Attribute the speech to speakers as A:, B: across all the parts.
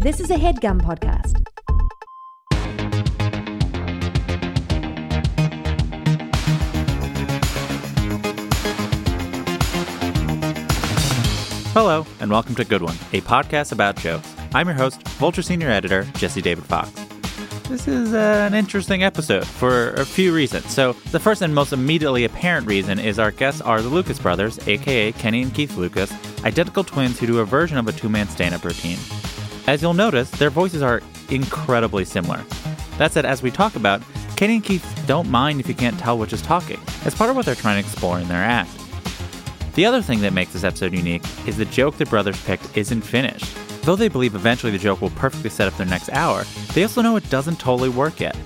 A: This is a headgum podcast.
B: Hello, and welcome to Good One, a podcast about jokes. I'm your host, Vulture Senior Editor, Jesse David Fox. This is uh, an interesting episode for a few reasons. So, the first and most immediately apparent reason is our guests are the Lucas brothers, aka Kenny and Keith Lucas, identical twins who do a version of a two man stand up routine. As you'll notice, their voices are incredibly similar. That said, as we talk about, Kenny and Keith don't mind if you can't tell which is talking. It's part of what they're trying to explore in their act. The other thing that makes this episode unique is the joke the brothers picked isn't finished. Though they believe eventually the joke will perfectly set up their next hour, they also know it doesn't totally work yet.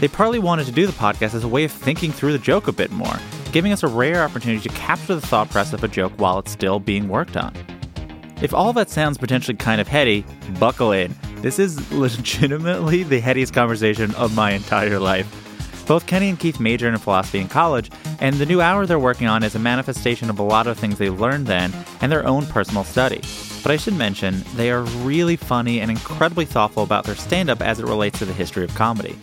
B: They partly wanted to do the podcast as a way of thinking through the joke a bit more, giving us a rare opportunity to capture the thought process of a joke while it's still being worked on. If all that sounds potentially kind of heady, buckle in. This is legitimately the headiest conversation of my entire life. Both Kenny and Keith majored in philosophy in college, and the new hour they're working on is a manifestation of a lot of things they learned then and their own personal study. But I should mention, they are really funny and incredibly thoughtful about their stand up as it relates to the history of comedy.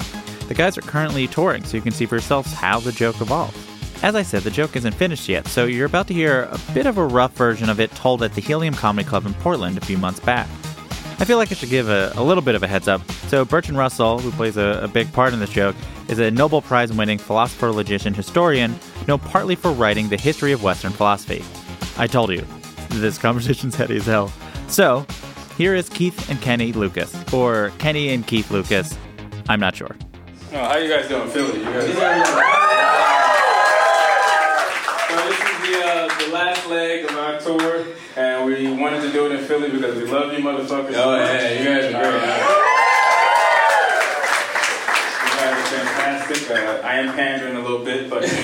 B: The guys are currently touring, so you can see for yourselves how the joke evolves. As I said, the joke isn't finished yet, so you're about to hear a bit of a rough version of it told at the Helium Comedy Club in Portland a few months back. I feel like I should give a, a little bit of a heads up. So, Bertrand Russell, who plays a, a big part in this joke, is a Nobel Prize winning philosopher, logician, historian, known partly for writing the history of Western philosophy. I told you, this conversation's heady as hell. So, here is Keith and Kenny Lucas, or Kenny and Keith Lucas. I'm not sure.
C: Oh, how you guys doing, Philly? You guys? Uh, the last leg of our tour, and we wanted to do it in Philly because we love you motherfuckers.
D: Oh, yeah, you guys are great.
C: You guys are fantastic. Uh, I am pandering a little bit, but you know,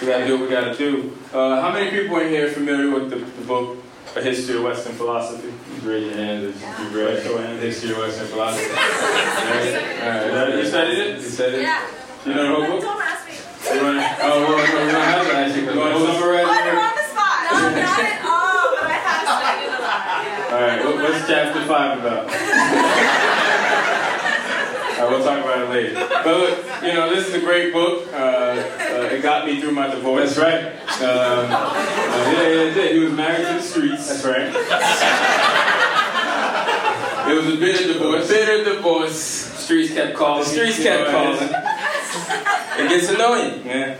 C: we gotta do what we gotta do. Uh, how many people in here are familiar with the, the book, A History of Western Philosophy?
D: Raise your hand if you read
C: Show hands.
D: History of Western Philosophy.
C: Alright, you studied it?
D: You said it?
E: Yeah.
C: You know the whole book?
E: Don't ask me.
C: You wanna,
D: Oh, well, no, we don't have to ask because
C: you wanna summarize
E: Oh,
C: it?
E: on the spot. No, not at all. But I have studied a lot. Yeah.
C: Alright, what, what's chapter 5 about? Alright, we'll talk about it later. But look, you know, this is a great book. Uh, uh, it got me through my divorce.
D: That's right.
C: Um, uh, yeah, yeah, yeah. He was married to the streets. That's right. It was a bitter divorce.
D: Bitter divorce.
C: Streets kept calling.
D: The streets kept calling. It gets annoying.
C: man.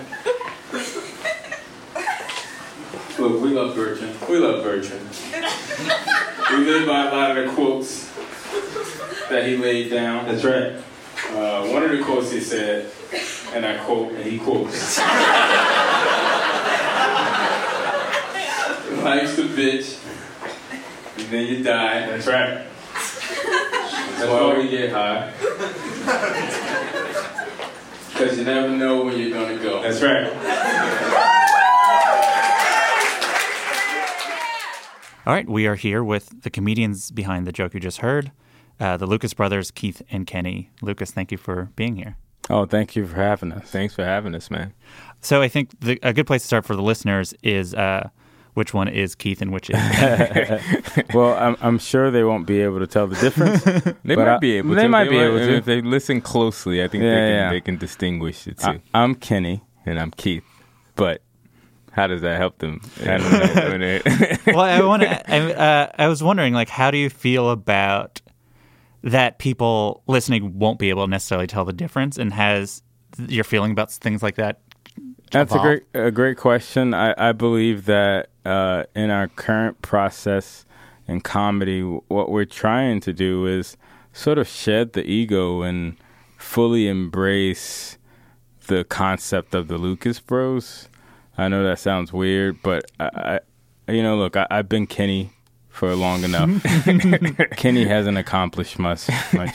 C: Look, we love Bertrand. We love Bertrand. we live by a lot of the quotes that he laid down.
D: That's right.
C: Uh, one of the quotes he said, and I quote, and he quotes. Life's a bitch, and then you die. That's right. That's why we get high. Because you never know when you're gonna go. That's right.
B: All right, we are here with the comedians behind the joke you just heard, uh, the Lucas brothers, Keith and Kenny. Lucas, thank you for being here.
F: Oh, thank you for having us.
D: Thanks for having us, man.
B: So I think the, a good place to start for the listeners is uh, which one is Keith and which is
F: Well, I'm, I'm sure they won't be able to tell the difference.
D: They might
F: I-
D: be able
F: they
D: to.
F: might be able to.
D: If they listen closely, I think
F: Yeah,
D: they, can,
F: yeah.
D: they can distinguish the two.
F: I, I'm Kenny.
D: and I'm Keith. But how does that help them?
F: I don't know.
B: Well, I want to. I, uh, I was wondering, like, how do you feel about that? People listening won't be able to necessarily tell the difference, and has your feeling about things like that?
F: That's a great a great question. I, I believe that uh, in our current process in comedy, what we're trying to do is sort of shed the ego and fully embrace the concept of the Lucas Bros. I know that sounds weird, but I, I you know, look, I, I've been Kenny for long enough. Kenny hasn't accomplished much. much.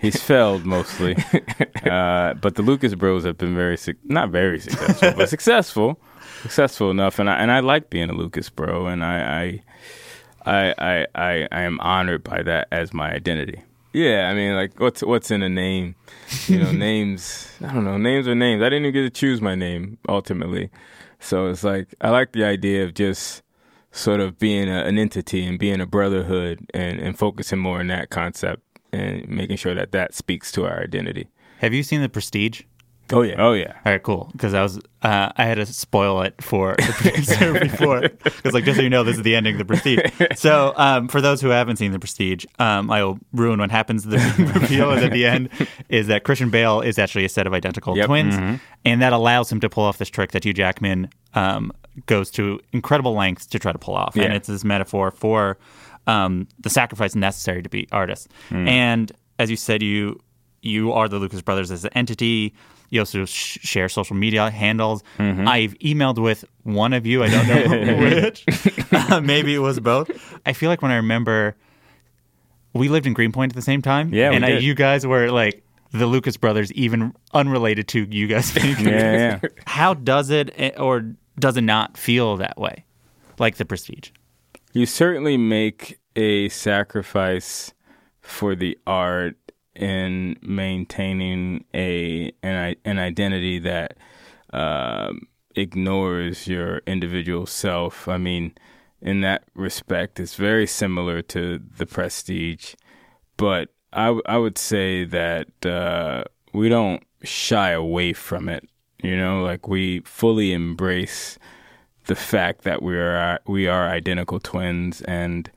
F: He's failed mostly, uh, but the Lucas Bros have been very suc not very successful, but successful, successful enough. And I and I like being a Lucas Bro, and I I I I, I, I am honored by that as my identity.
D: Yeah, I mean, like, what's what's in a name? You know, names. I don't know. Names are names. I didn't even get to choose my name ultimately, so it's like I like the idea of just sort of being a, an entity and being a brotherhood and, and focusing more on that concept and making sure that that speaks to our identity.
B: Have you seen The Prestige?
D: Oh yeah.
F: Oh yeah.
B: All right, cool. Because I was, uh, I had to spoil it for the producer before. Because, like, just so you know, this is the ending of the Prestige. So, um, for those who haven't seen the Prestige, um, I will ruin what happens. The reveal at the end is that Christian Bale is actually a set of identical
D: Yep.
B: twins,
F: Mm-hmm.
B: and that allows him to pull off this trick that Hugh Jackman um, goes to incredible lengths to try to pull off. And it's this metaphor for um, the sacrifice necessary to be artists.
F: Hmm.
B: And as you said, you you are the Lucas brothers as an entity. You also sh- share social media handles.
F: Mm-hmm.
B: I've emailed with one of you. I don't know which. Uh, maybe it was both. I feel like when I remember, we lived in Greenpoint at the same time.
F: Yeah,
B: and I, you guys were like the Lucas brothers, even unrelated to you guys. being
F: Yeah, yeah.
B: How does it, eh, or does it not feel that way, like the Prestige?
F: You certainly make a sacrifice for the art in maintaining a an, an identity that um, ignores your individual self. I mean, in that respect, it's very similar to the Prestige, but I would say that uh, we don't shy away from it. You know, like we fully embrace the fact that we are we are identical twins and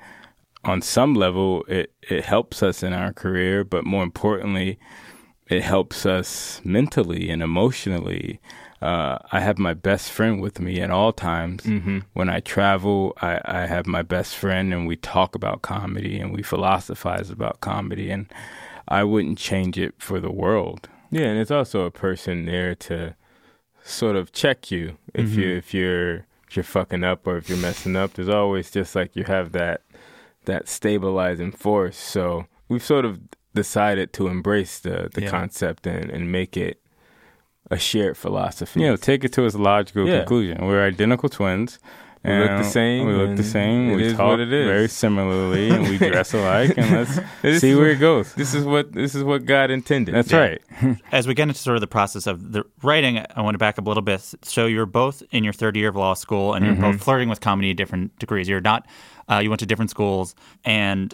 F: on some level it it helps us in our career but more importantly it helps us mentally and emotionally uh, I have my best friend with me at all times. When I travel, I, I have my best friend, and we talk about comedy and we philosophize about comedy, and I wouldn't change it for the world.
D: Yeah, and it's also a person there to sort of check you if you mm-hmm. if you're if you're fucking up or if you're messing up. There's always just like you have that that stabilizing force. So we've sort of decided to embrace the the
B: Yeah.
D: concept and, and make it a shared philosophy.
F: You know, take it to its logical
D: Yeah.
F: conclusion. We're identical twins.
D: We look the same
F: We look the same.
D: it
F: we
D: is
F: talk
D: what it is.
F: very similarly, and we dress alike. And let's see where
D: what-
F: it goes.
D: This is what this is what God intended.
F: That's
B: Yeah.
F: right.
B: as we get into sort of the process of the writing, I want to back up a little bit. So you're both in your third year of law school, and you're both flirting with comedy at different degrees. You're not. Uh, you went to different schools, and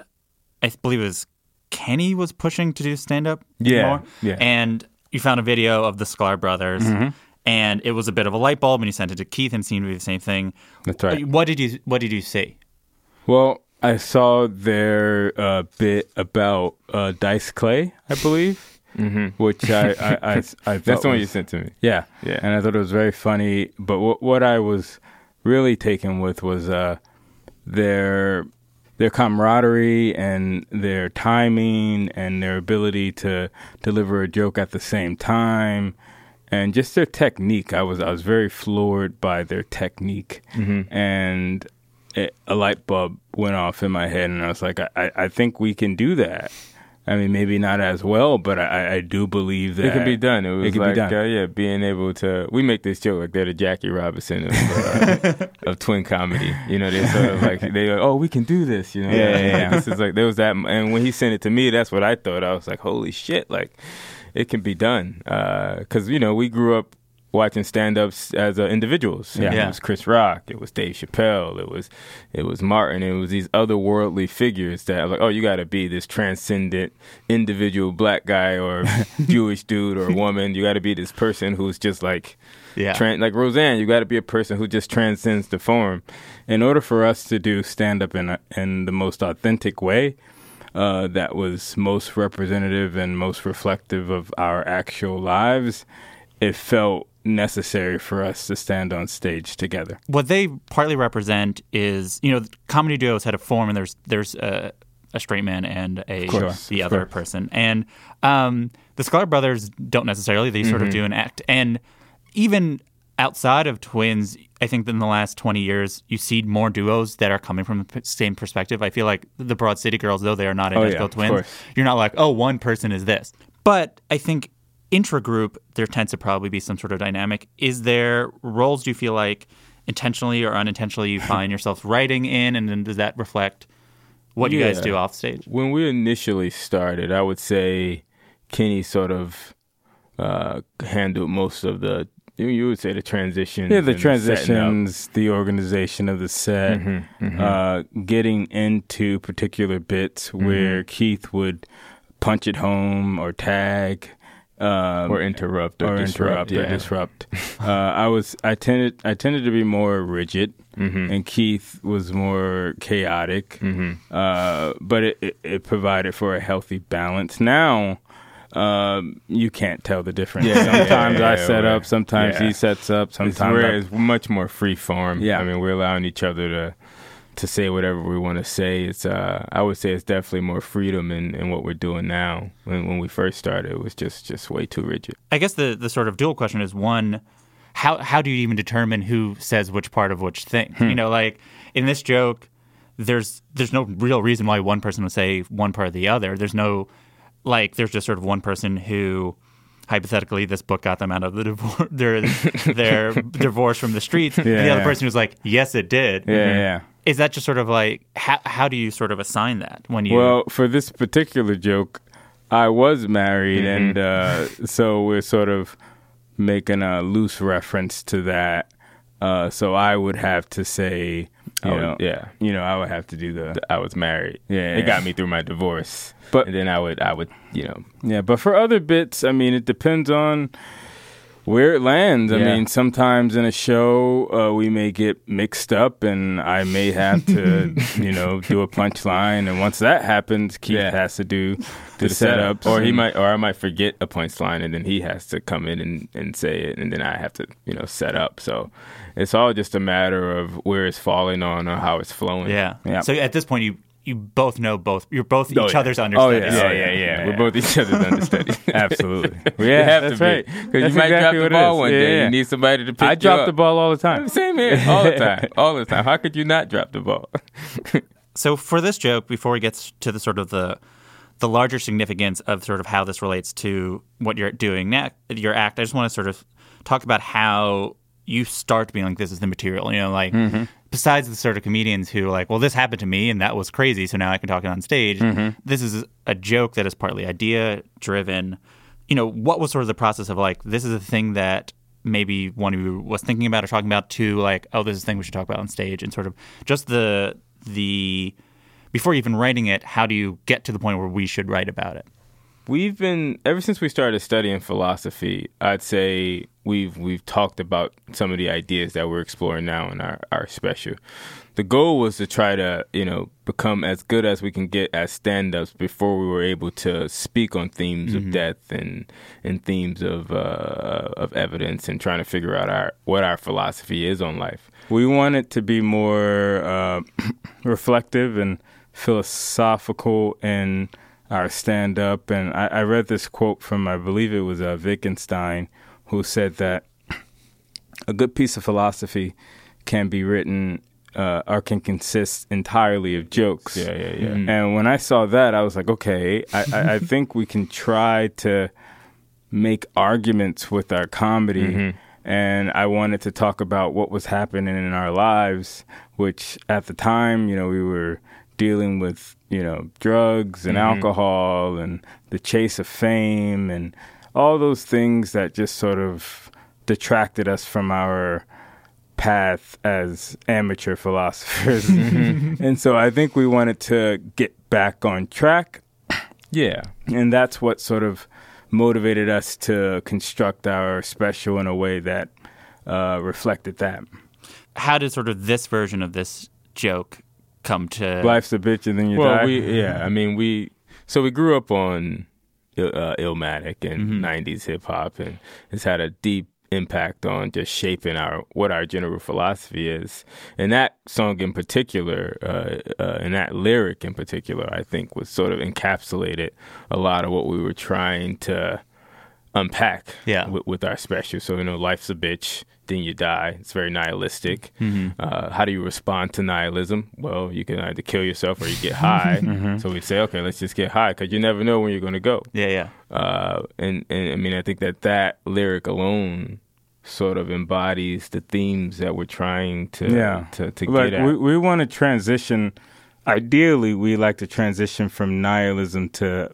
B: I believe it was Kenny was pushing to do stand up.
F: Yeah,
B: more.
F: yeah.
B: And you found a video of the Sklar brothers. And it was a bit of a light bulb, and you sent it to Keith, and it seemed to be the same thing.
F: That's right.
B: What did you What did you see?
F: Well, I saw their uh, bit about uh, Dice Clay, I believe, mm-hmm. which I I, I, I
D: That's the one
F: was-
D: you sent to me.
F: Yeah,
D: Yeah.
F: and I thought it was very funny. But what what I was really taken with was uh, their their camaraderie and their timing and their ability to deliver a joke at the same time and just their technique. I was I was very floored by their technique and it, a light bulb went off in my head and I was like I, I think we can do that. I mean, maybe not as well, but I, I do believe that
D: It can be done. It was
F: could
D: like,
F: be done.
D: Uh, yeah, being able to. We make this joke like they're the Jackie Robinson of, uh, of twin comedy. You know, they sort of like they like, oh, we can do this. You know,
F: Yeah, yeah, yeah.
D: This is like there was that, and when he sent it to me, that's what I thought. I was like, holy shit, like it can be done. Because you know, we grew up watching stand-ups as uh, individuals.
F: Yeah.
B: Yeah.
D: It was Chris Rock. It was Dave Chappelle. It was it was Martin. It was these otherworldly figures that like, oh, you got to be this transcendent individual black guy or Jewish dude or woman. You got to be this person who's just like
B: Yeah.
D: tran- like Roseanne. You got to be a person who just transcends the form.
F: in order for us to do stand up in a, in the most authentic way uh, that was most representative and most reflective of our actual lives, it felt necessary for us to stand on stage together.
B: what they partly represent is you know comedy duos had a form and there's there's a, a straight man and a
F: course,
B: the other person and um, the Sklar brothers don't necessarily they sort of
F: Mm-hmm.
B: do an act and even outside of twins I think in the last 20 years you see more duos that are coming from the p- same perspective. I feel like the Broad City Girls though they are not
F: Oh, yeah,
B: identical twins you're not like oh one person is this. But I think intra-group there tends to probably be some sort of dynamic. Is there roles do you feel like intentionally or unintentionally you find yourself writing in? And then does that reflect what you guys do off stage?
D: When we initially started, I would say Kenny sort of uh, handled most of the you, you would say the transition.
F: Yeah, the transitions, the organization of the set,
D: Mm-hmm,
F: Uh, getting into particular bits
D: Mm-hmm.
F: where Keith would punch it home or tag. Um,
D: or interrupt or,
F: or
D: disrupt.
F: interrupt or disrupt. uh, I was I tended I tended to be more rigid,
D: Mm-hmm.
F: and Keith was more chaotic. Uh, but it, it, it provided for a healthy balance. Now. Um, you can't tell the difference.
D: Yeah, yeah,
F: sometimes
D: yeah,
F: I
D: yeah,
F: set up, sometimes
D: Yeah.
F: he sets up, sometimes
D: we're-
F: I-
D: it's much more free form.
F: Yeah.
D: I mean, we're allowing each other to to say whatever we want to say. It's uh, I would say it's definitely more freedom in, in what we're doing now. When when we first started, it was just just way too rigid.
B: I guess the the sort of dual question is one, how how do you even determine who says which part of which thing? You know, like in this joke, there's there's no real reason why one person would say one part or the other. There's no like there's just sort of one person who hypothetically this book got them out of the divorce their their divorce from the streets and the other
F: yeah.
B: person was like yes it did
F: yeah, yeah.
B: is that just sort of like how how do you sort of assign that when you
F: Well, for this particular joke, I was married, and uh, so we're sort of making a loose reference to that. Uh, so I would have to say, you
D: would-
F: know,
D: yeah.
F: you know, I would have to do the
D: I was married.
F: Yeah,
D: it
F: yeah.
D: got me through my divorce.
F: But-
D: and then I would I would you know
F: yeah. But for other bits, I mean, it depends on where it lands. I
D: Yeah.
F: mean, sometimes in a show uh, we may get mixed up, and I may have to, you know, do a punchline, and once that happens, Keith
D: Yeah.
F: has to do the,
D: the setup,
F: setups,
D: or he might, or I might forget a punchline, and then he has to come in and, and say it, and then I have to, you know, set up. So it's all just a matter of where it's falling on or how it's flowing.
B: yeah.
F: Yeah.
B: so at this point you you both know both you're both
D: Oh,
B: each
D: yeah.
B: other's
F: Oh,
B: understudies
F: yeah.
D: yeah, yeah, yeah.
F: Yeah,
D: We're both each other's understudies.
F: Absolutely.
D: we
F: Yeah,
D: have
F: that's
D: to be
F: right.
D: because you might
F: exactly
D: drop the ball
F: is.
D: one
F: Yeah,
D: day.
F: yeah.
D: You need somebody to pick
F: I
D: you
F: drop
D: up.
F: the ball all the time.
D: Same here, all the time, all the time. How could you not drop the ball?
B: So for this joke, before we get to the sort of the the larger significance of sort of how this relates to what you're doing next, your act, I just want to sort of talk about how you start being like, this is the material. You know, like mm-hmm. Besides the sort of comedians who are like, well, this happened to me and that was crazy, so now I can talk it on stage. Mm-hmm. This is a joke that is partly idea driven. You know, what was sort of the process of like, this is a thing that maybe one of you was thinking about or talking about to like, oh, this is a thing we should talk about on stage, and sort of just the the before even writing it, how do you get to the point where we should write about it?
D: We've been ever since we started studying philosophy. I'd say we've we've talked about some of the ideas that we're exploring now in our, our special. The goal was to try to you know become as good as we can get as stand-ups before we were able to speak on themes of death and and themes of uh, of evidence and trying to figure out our what our philosophy is on life.
F: We want it to be more uh, reflective and philosophical in our stand up. And I, I read this quote from, I believe it was uh, Wittgenstein, who said that a good piece of philosophy can be written uh, or can consist entirely of jokes.
D: Yeah, yeah, yeah.
F: And when I saw that, I was like, okay, I, I, I think we can try to make arguments with our comedy. And I wanted to talk about what was happening in our lives, which at the time, you know, we were dealing with, you know, drugs and alcohol and the chase of fame and all those things that just sort of detracted us from our path as amateur philosophers. and so I think we wanted to get back on track.
D: Yeah,
F: And that's what sort of motivated us to construct our special in a way that uh, reflected that.
B: How did sort of this version of this joke come to?
F: Life's a bitch and then you
D: well,
F: die.
D: we yeah, I mean we so we grew up on uh, Illmatic and '90s hip hop, and it's had a deep impact on just shaping our what our general philosophy is. And that song in particular, uh, uh, and that lyric in particular, I think was sort of encapsulated a lot of what we were trying to unpack
B: Yeah.
D: with, with our special. So you know, life's a bitch, then you die. It's very nihilistic.
B: Mm-hmm.
D: Uh, how do you respond to nihilism? Well, you can either kill yourself or you get high.
B: Mm-hmm.
D: So we say, okay, let's just get high because you never know when you're going to go.
B: yeah, yeah.
D: Uh, and, and I mean, I think that that lyric alone sort of embodies the themes that we're trying to
F: yeah.
D: to, to
F: like
D: get at.
F: we, we want to transition. Ideally, we like to transition from nihilism to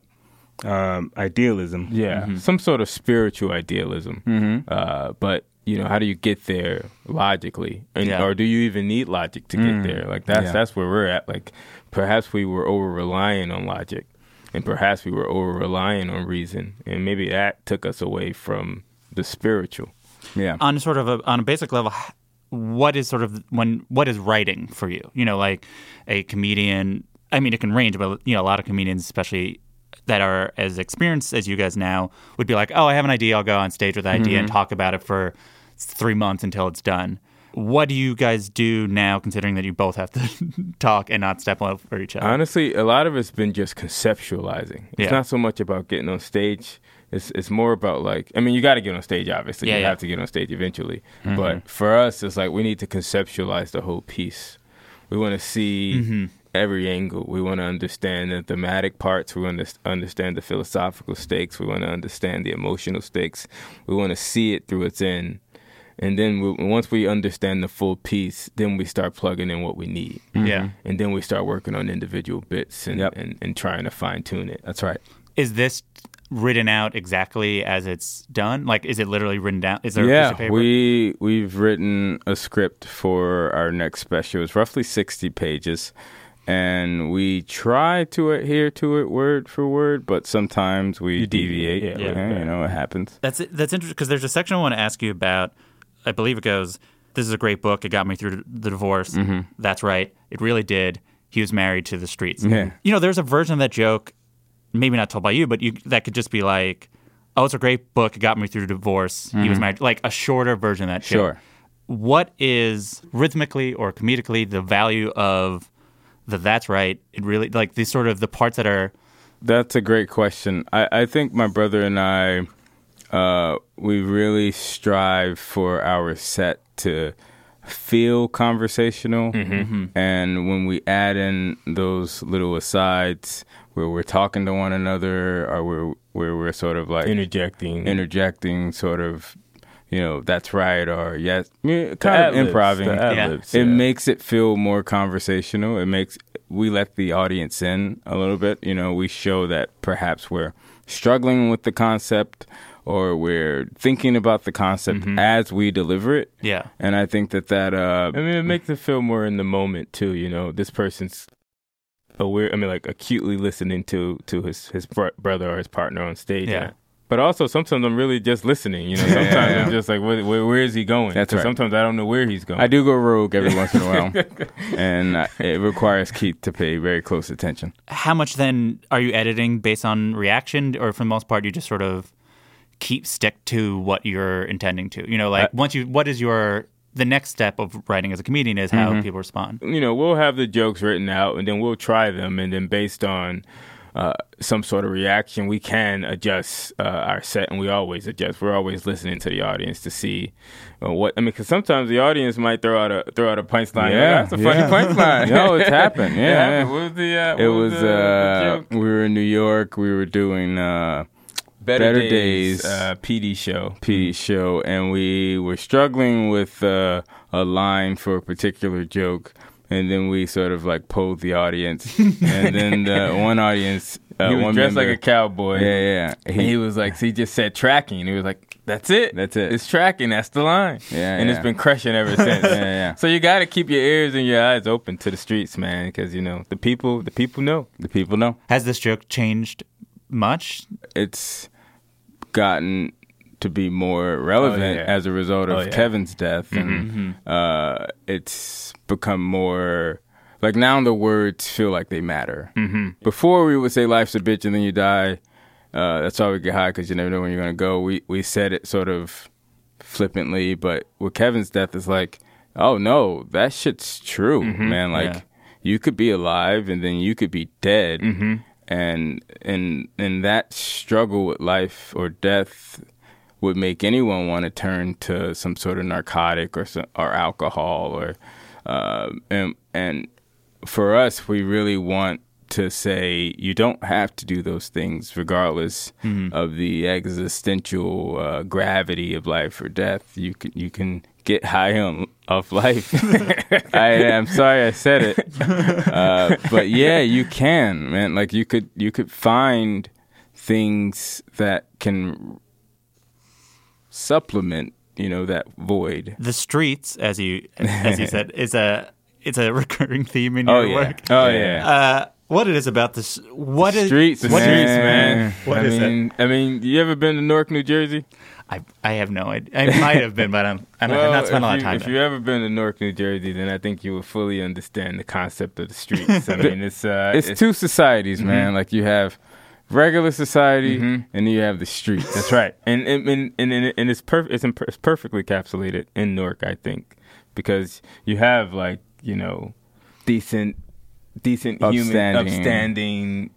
F: um, idealism.
D: Yeah,
B: Mm-hmm.
D: some sort of spiritual idealism. Uh, but you know, how do you get there logically, and,
B: Yeah.
D: or do you even need logic to get mm. there? Like that's
F: Yeah.
D: that's where we're at. Like perhaps we were over relying on logic, and perhaps we were over relying on reason, and maybe that took us away from the spiritual.
F: Yeah.
B: on sort of a on a basic level what is sort of when what is writing for you you know like a comedian i mean it can range but you know a lot of comedians especially that are as experienced as you guys now would be like oh i have an idea i'll go on stage with the idea and mm-hmm. talk about it for three months until it's done what do you guys do now considering that you both have to talk and not step over each other
D: Honestly, a lot of it's been just conceptualizing. It's
B: Yeah.
D: not so much about getting on stage. It's it's more about like I mean, you got to get on stage. Obviously,
B: Yeah,
D: you
B: yeah.
D: have to get on stage eventually. Mm-hmm. But for us, it's like we need to conceptualize the whole piece. We want to see mm-hmm. every angle. We want to understand the thematic parts. We want to understand the philosophical stakes. We want to understand the emotional stakes. We want to see it through its end. And then we, once we understand the full piece, then we start plugging in what we need mm-hmm.
B: yeah
D: and then we start working on individual bits and,
F: Yep.
D: and, and trying to fine tune it.
F: That's right.
B: is this written out exactly as it's done like is it literally written down is there a piece of
F: Yeah, we we've written a script for our next special. It's roughly sixty pages, and we try to adhere to it word for word, but sometimes we
D: You
F: deviate.
D: deviate,
B: yeah.
F: you know, it happens.
B: That's that's interesting because there's a section I want to ask you about. I believe it goes. This is a great book. It got me through the divorce. Mm-hmm. That's right. It really did. He was married to the streets.
F: Yeah.
B: You know, there's a version of that joke, maybe not told by you, but you that could just be like, "Oh, it's a great book. It got me through the divorce. He was mm-hmm. married." Like a shorter version of that joke.
F: Sure.
B: What is rhythmically or comedically the value of the "That's right"? It really like these sort of the parts that are.
F: That's a great question. I, I think my brother and I, uh, we really strive for our set to feel conversational. And when we add in those little asides where we're talking to one another or where, where we're sort of like
D: Interjecting.
F: interjecting, sort of, you know, that's right or yes, yeah, kind of
D: ad-libs,
F: improving
B: Yeah.
F: it
D: yeah.
F: makes it feel more conversational. It makes we let the audience in a little bit. You know, we show that perhaps we're struggling with the concept or we're thinking about the concept as we deliver it.
B: Yeah.
F: And I think that that uh,
D: I mean, it makes it feel more in the moment too. You know, this person's aware. I mean, like acutely listening to to his his br- brother or his partner on stage.
B: Yeah.
D: But also, sometimes I'm really just listening. You know, sometimes
F: yeah.
D: I'm just like, where, where, where is he going?
F: That's
D: 'Cause
F: right.
D: Sometimes I don't know where he's going.
F: I do go rogue every once in a while, and uh, it requires Keith to pay very close attention.
B: how much then are you editing based on reaction or for the most part you just sort of keep stick to what you're intending to you know like
F: Uh,
B: once you what is your the next step of writing as a comedian is how people respond
D: you know, we'll have the jokes written out and then we'll try them. And then based on uh, some sort of reaction, we can adjust uh, our set and we always adjust. We're always listening to the audience to see uh, what, I mean, because sometimes the audience might throw out a, throw out a punchline.
F: Yeah,
D: That's a funny
F: yeah.
D: punchline.
F: No, it's happened. Yeah,
D: It
F: yeah.
D: happened. What was the, uh,
F: It
D: what
F: was
D: the, the
F: uh,
D: joke?
F: we were in New York. We were doing uh,
D: Better,
F: Better
D: Days,
F: Days.
D: uh, PD show.
F: PD show, and we were struggling with uh, a line for a particular joke, and then we sort of like polled the audience, and then the one audience, uh,
D: he was dressed
F: member,
D: like a cowboy.
F: yeah, yeah,
D: And he was like, he just said tracking. He was like, that's it.
F: That's it.
D: It's tracking. That's the line.
F: Yeah,
D: And it's been crushing ever since.
F: Yeah, yeah.
D: So you got to keep your ears and your eyes open to the streets, man, because you know the people. The people know.
F: the people know
B: has this joke changed much
F: it's gotten to be more relevant
D: Oh, yeah.
F: as a result of
D: Oh, yeah.
F: Kevin's death, and uh, it's become more like now the words feel like they matter. Mm-hmm. Before we would say "life's a bitch" and then you die. Uh, that's why we get high because you never know when you're gonna go. We we said it sort of flippantly, but with Kevin's death, it's like, oh no, that shit's true, man. Like
B: Yeah.
F: you could be alive and then you could be dead, and and and that struggle with life or death would make anyone want to turn to some sort of narcotic or some, or alcohol or uh, and and for us, we really want to say you don't have to do those things regardless of the existential uh, gravity of life or death. You can you can get high on of life. I am sorry I said it, uh, but yeah, you can, man. Like you could you could find things that can supplement you know that void.
B: The streets, as you as you said, is a it's a recurring theme in
F: Oh
B: your
F: yeah,
B: work.
F: oh yeah.
B: Uh, what it is about this? What is
D: Streets,
F: The
B: what
F: streets,
B: is-
F: man.
B: What
F: I
B: is it?
F: mean,
D: I mean, you ever been to Newark, New Jersey?
B: I I have no idea. I might have been, but I'm, I'm I've not spent a lot
D: if
B: of time.
D: you, if
B: there.
D: you ever been to Newark, New Jersey, then I think you will fully understand the concept of the streets. I mean, it's uh,
F: it's, two societies, man. Like you have regular society,
D: Mhm.
F: and then you have the streets.
D: That's right, and and and, and, and it's perfect. It's, imp- it's perfectly encapsulated in Newark, I think, because you have like you know, decent, decent human,
F: Upstanding.
D: upstanding,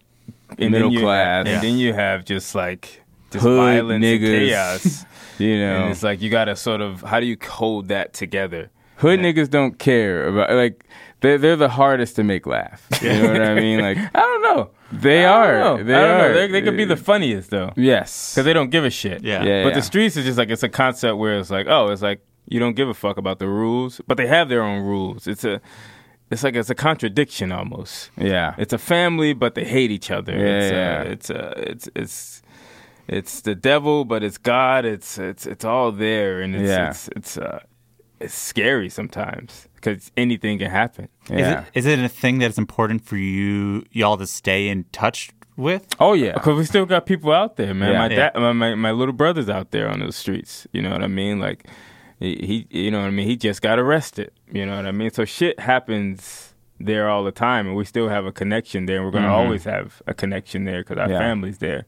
D: and
F: Middle class.
D: have, and then you have just like just
F: Hood
D: violence and chaos.
F: You know,
D: And it's like you got to sort of how do you hold that together?
F: hood niggas don't care about like they're they're the hardest to make laugh. You know what I mean? Like
D: I don't know.
F: they
D: I don't
F: are.
D: know.
F: They
D: I don't
F: are.
D: know. They, they could be the funniest though,
F: yes.
D: because they don't give a shit.
B: Yeah.
F: Yeah,
D: But
F: yeah.
D: the streets is just like it's a concept where it's like, oh, it's like you don't give a fuck about the rules, but they have their own rules. It's a, it's like it's a contradiction almost.
F: yeah.
D: It's a family, but they hate each other.
F: Yeah,
D: it's,
F: yeah.
D: Uh, it's uh, it's it's it's the devil, but it's God. It's it's it's all there, and it's
F: Yeah.
D: it's it's uh, it's scary sometimes because anything can happen.
B: Is it is it a thing that's important for you y'all to stay in touch with?
F: oh yeah.
D: Because we still got people out there, man.
F: Yeah.
D: my
B: Yeah.
D: dad, my, my my little brother's out there on those streets. You know what I mean? Like he, he, you know what I mean. He just got arrested. You know what I mean? So shit happens there all the time, and we still have a connection there. And we're gonna
F: Mhm.
D: always have a connection there because our
F: Yeah.
D: family's there.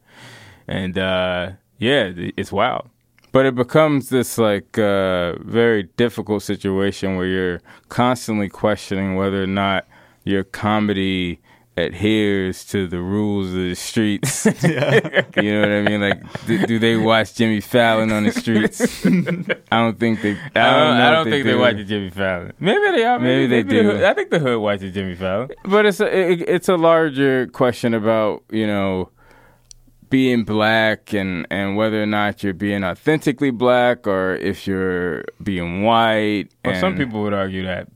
D: And uh, yeah, it's wild.
F: But it becomes this like uh, very difficult situation where you're constantly questioning whether or not your comedy adheres to the rules of the streets. you know what I mean? Like, do, do they watch Jimmy Fallon on the streets? I don't think they. I
D: I
F: don't,
D: don't, I don't think they watch Jimmy Fallon. Maybe they are.
F: Maybe they
D: the
F: do.
D: hood- I think the hood watches Jimmy Fallon.
F: But it's a it, it's a larger question about you know being black and and whether or not you're being authentically black or if you're being white.
D: Well, some people would argue that,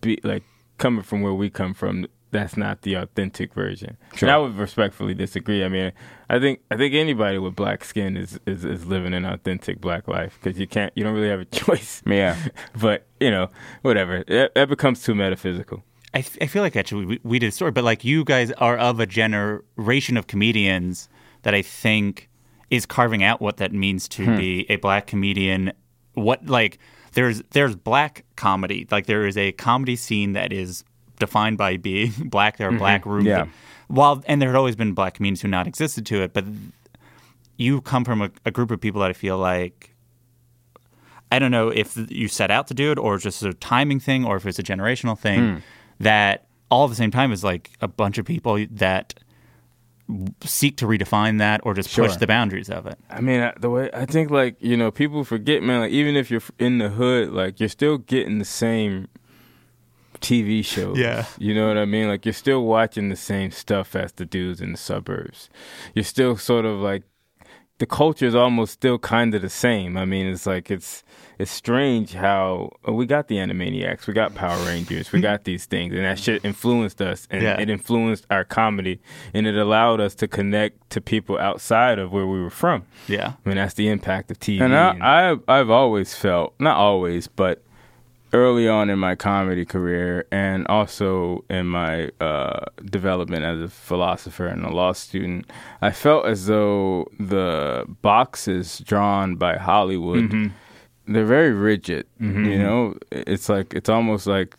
D: be, like coming from where we come from, that's not the authentic version.
F: Sure.
D: And I would respectfully disagree. I mean, I think I think anybody with black skin is is, is living an authentic black life because you can't, you don't really have a choice.
F: Yeah.
D: but you know, whatever. That, that becomes too metaphysical.
B: I, f- I feel like actually we, we did a story, but like you guys are of a generation of comedians that I think is carving out what that means to hmm. be a black comedian. What like there's there's black comedy, like there is a comedy scene that is defined by being black. There are mm-hmm. black rooms.
F: Yeah.
B: While and there had always been black comedians who not existed to it, but you come from a, a group of people that I feel like I don't know if you set out to do it or it's just a timing thing or if it's a generational thing hmm. that all at the same time is like a bunch of people that seek to redefine that or just push the boundaries of it.
D: I mean, I- the way I think, like you know, people forget, man. Like even if you're in the hood, like you're still getting the same TV shows.
B: Yeah.
D: you know what I mean. Like you're still watching the same stuff as the dudes in the suburbs. You're still sort of like the culture is almost still kind of the same. I mean, it's like it's it's strange how uh, we got the Animaniacs, we got Power Rangers, we got these things, and that shit influenced us, and
B: Yeah.
D: it influenced our comedy, and it allowed us to connect to people outside of where we were from.
B: Yeah.
D: I mean, that's the impact of TV.
F: And
D: and-
F: I, I I've always felt not always, but early on in my comedy career and also in my uh, development as a philosopher and a law student, I felt as though the boxes drawn by Hollywood
D: Mhm.
F: They're very rigid.
D: Mhm.
F: You know, it's like it's almost like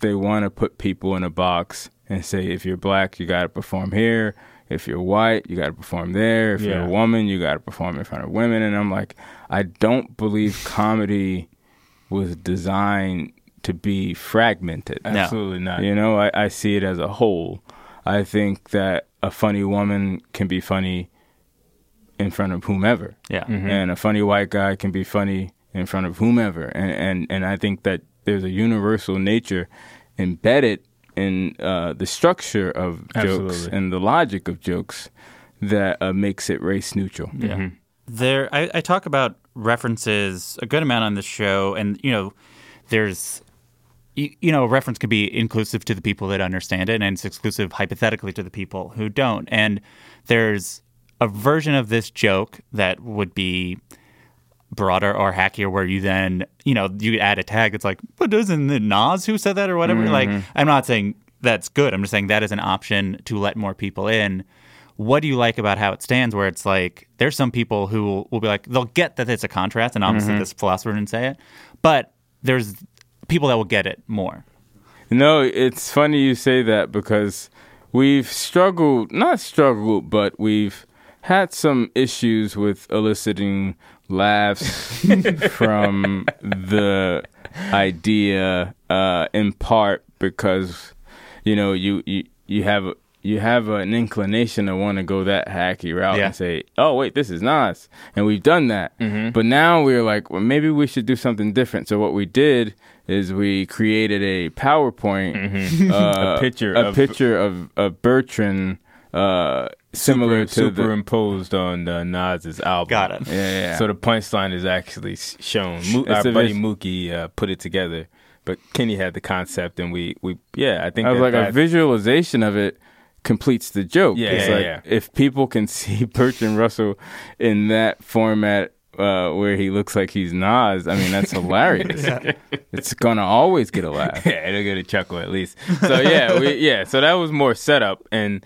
F: they want to put people in a box and say if you're black, you got to perform here. If you're white, you got to perform there. If you're a woman, you got to perform in front of women. And I'm like, I don't believe comedy was designed to be fragmented.
D: absolutely not.
F: You know, I, I see it as a whole. I think that a funny woman can be funny in front of whomever
B: Yeah.
F: and a funny white guy can be funny in front of whomever and and, and I think that there's a universal nature embedded in uh, the structure of jokes and the logic of jokes that uh, makes it race neutral.
B: Yeah. There, I, I talk about references a good amount on this show, and you know, there's, you, you know, a reference could be inclusive to the people that understand it, and it's exclusive hypothetically to the people who don't. And there's a version of this joke that would be broader or hackier where you then, you know, you add a tag that's like, but isn't it Nas who said that or whatever? Like, mm-hmm. I'm not saying that's good. I'm just saying that is an option to let more people in. What do you like about how it stands where it's like, there's some people who will, will be like, they'll get that it's a contrast, and obviously mm-hmm. this philosopher didn't say it, but there's people that will get it more.
F: No, it's funny you say that because we've struggled, not struggled, but we've had some issues with eliciting laughs from the idea, uh, in part because you know you you you have you have an inclination to want to go that hacky route
B: Yeah.
F: and say, "Oh wait, this is Nas," and we've done that. But now we're like, well, maybe we should do something different. So what we did is we created a PowerPoint, uh,
D: A picture
F: a
D: of-
F: picture of, of Bertrand, uh, similar
D: Super,
F: to the
D: superimposed on uh, Nas's album.
B: Got it.
F: yeah, yeah, yeah.
D: So the punchline is actually shown. Mo- our buddy
F: vis-
D: Mookie uh, put it together, but Kenny had the concept, and we, we yeah, I think
F: I was
D: that
F: like a visualization of it completes the joke.
D: Yeah,
F: it's
D: yeah,
F: like
D: yeah.
F: if people can see Bertrand Russell in that format uh, where he looks like he's Nas, I mean that's hilarious. It's gonna always get a laugh.
D: yeah, it'll get a chuckle at least. So yeah, we, yeah. So that was more setup, and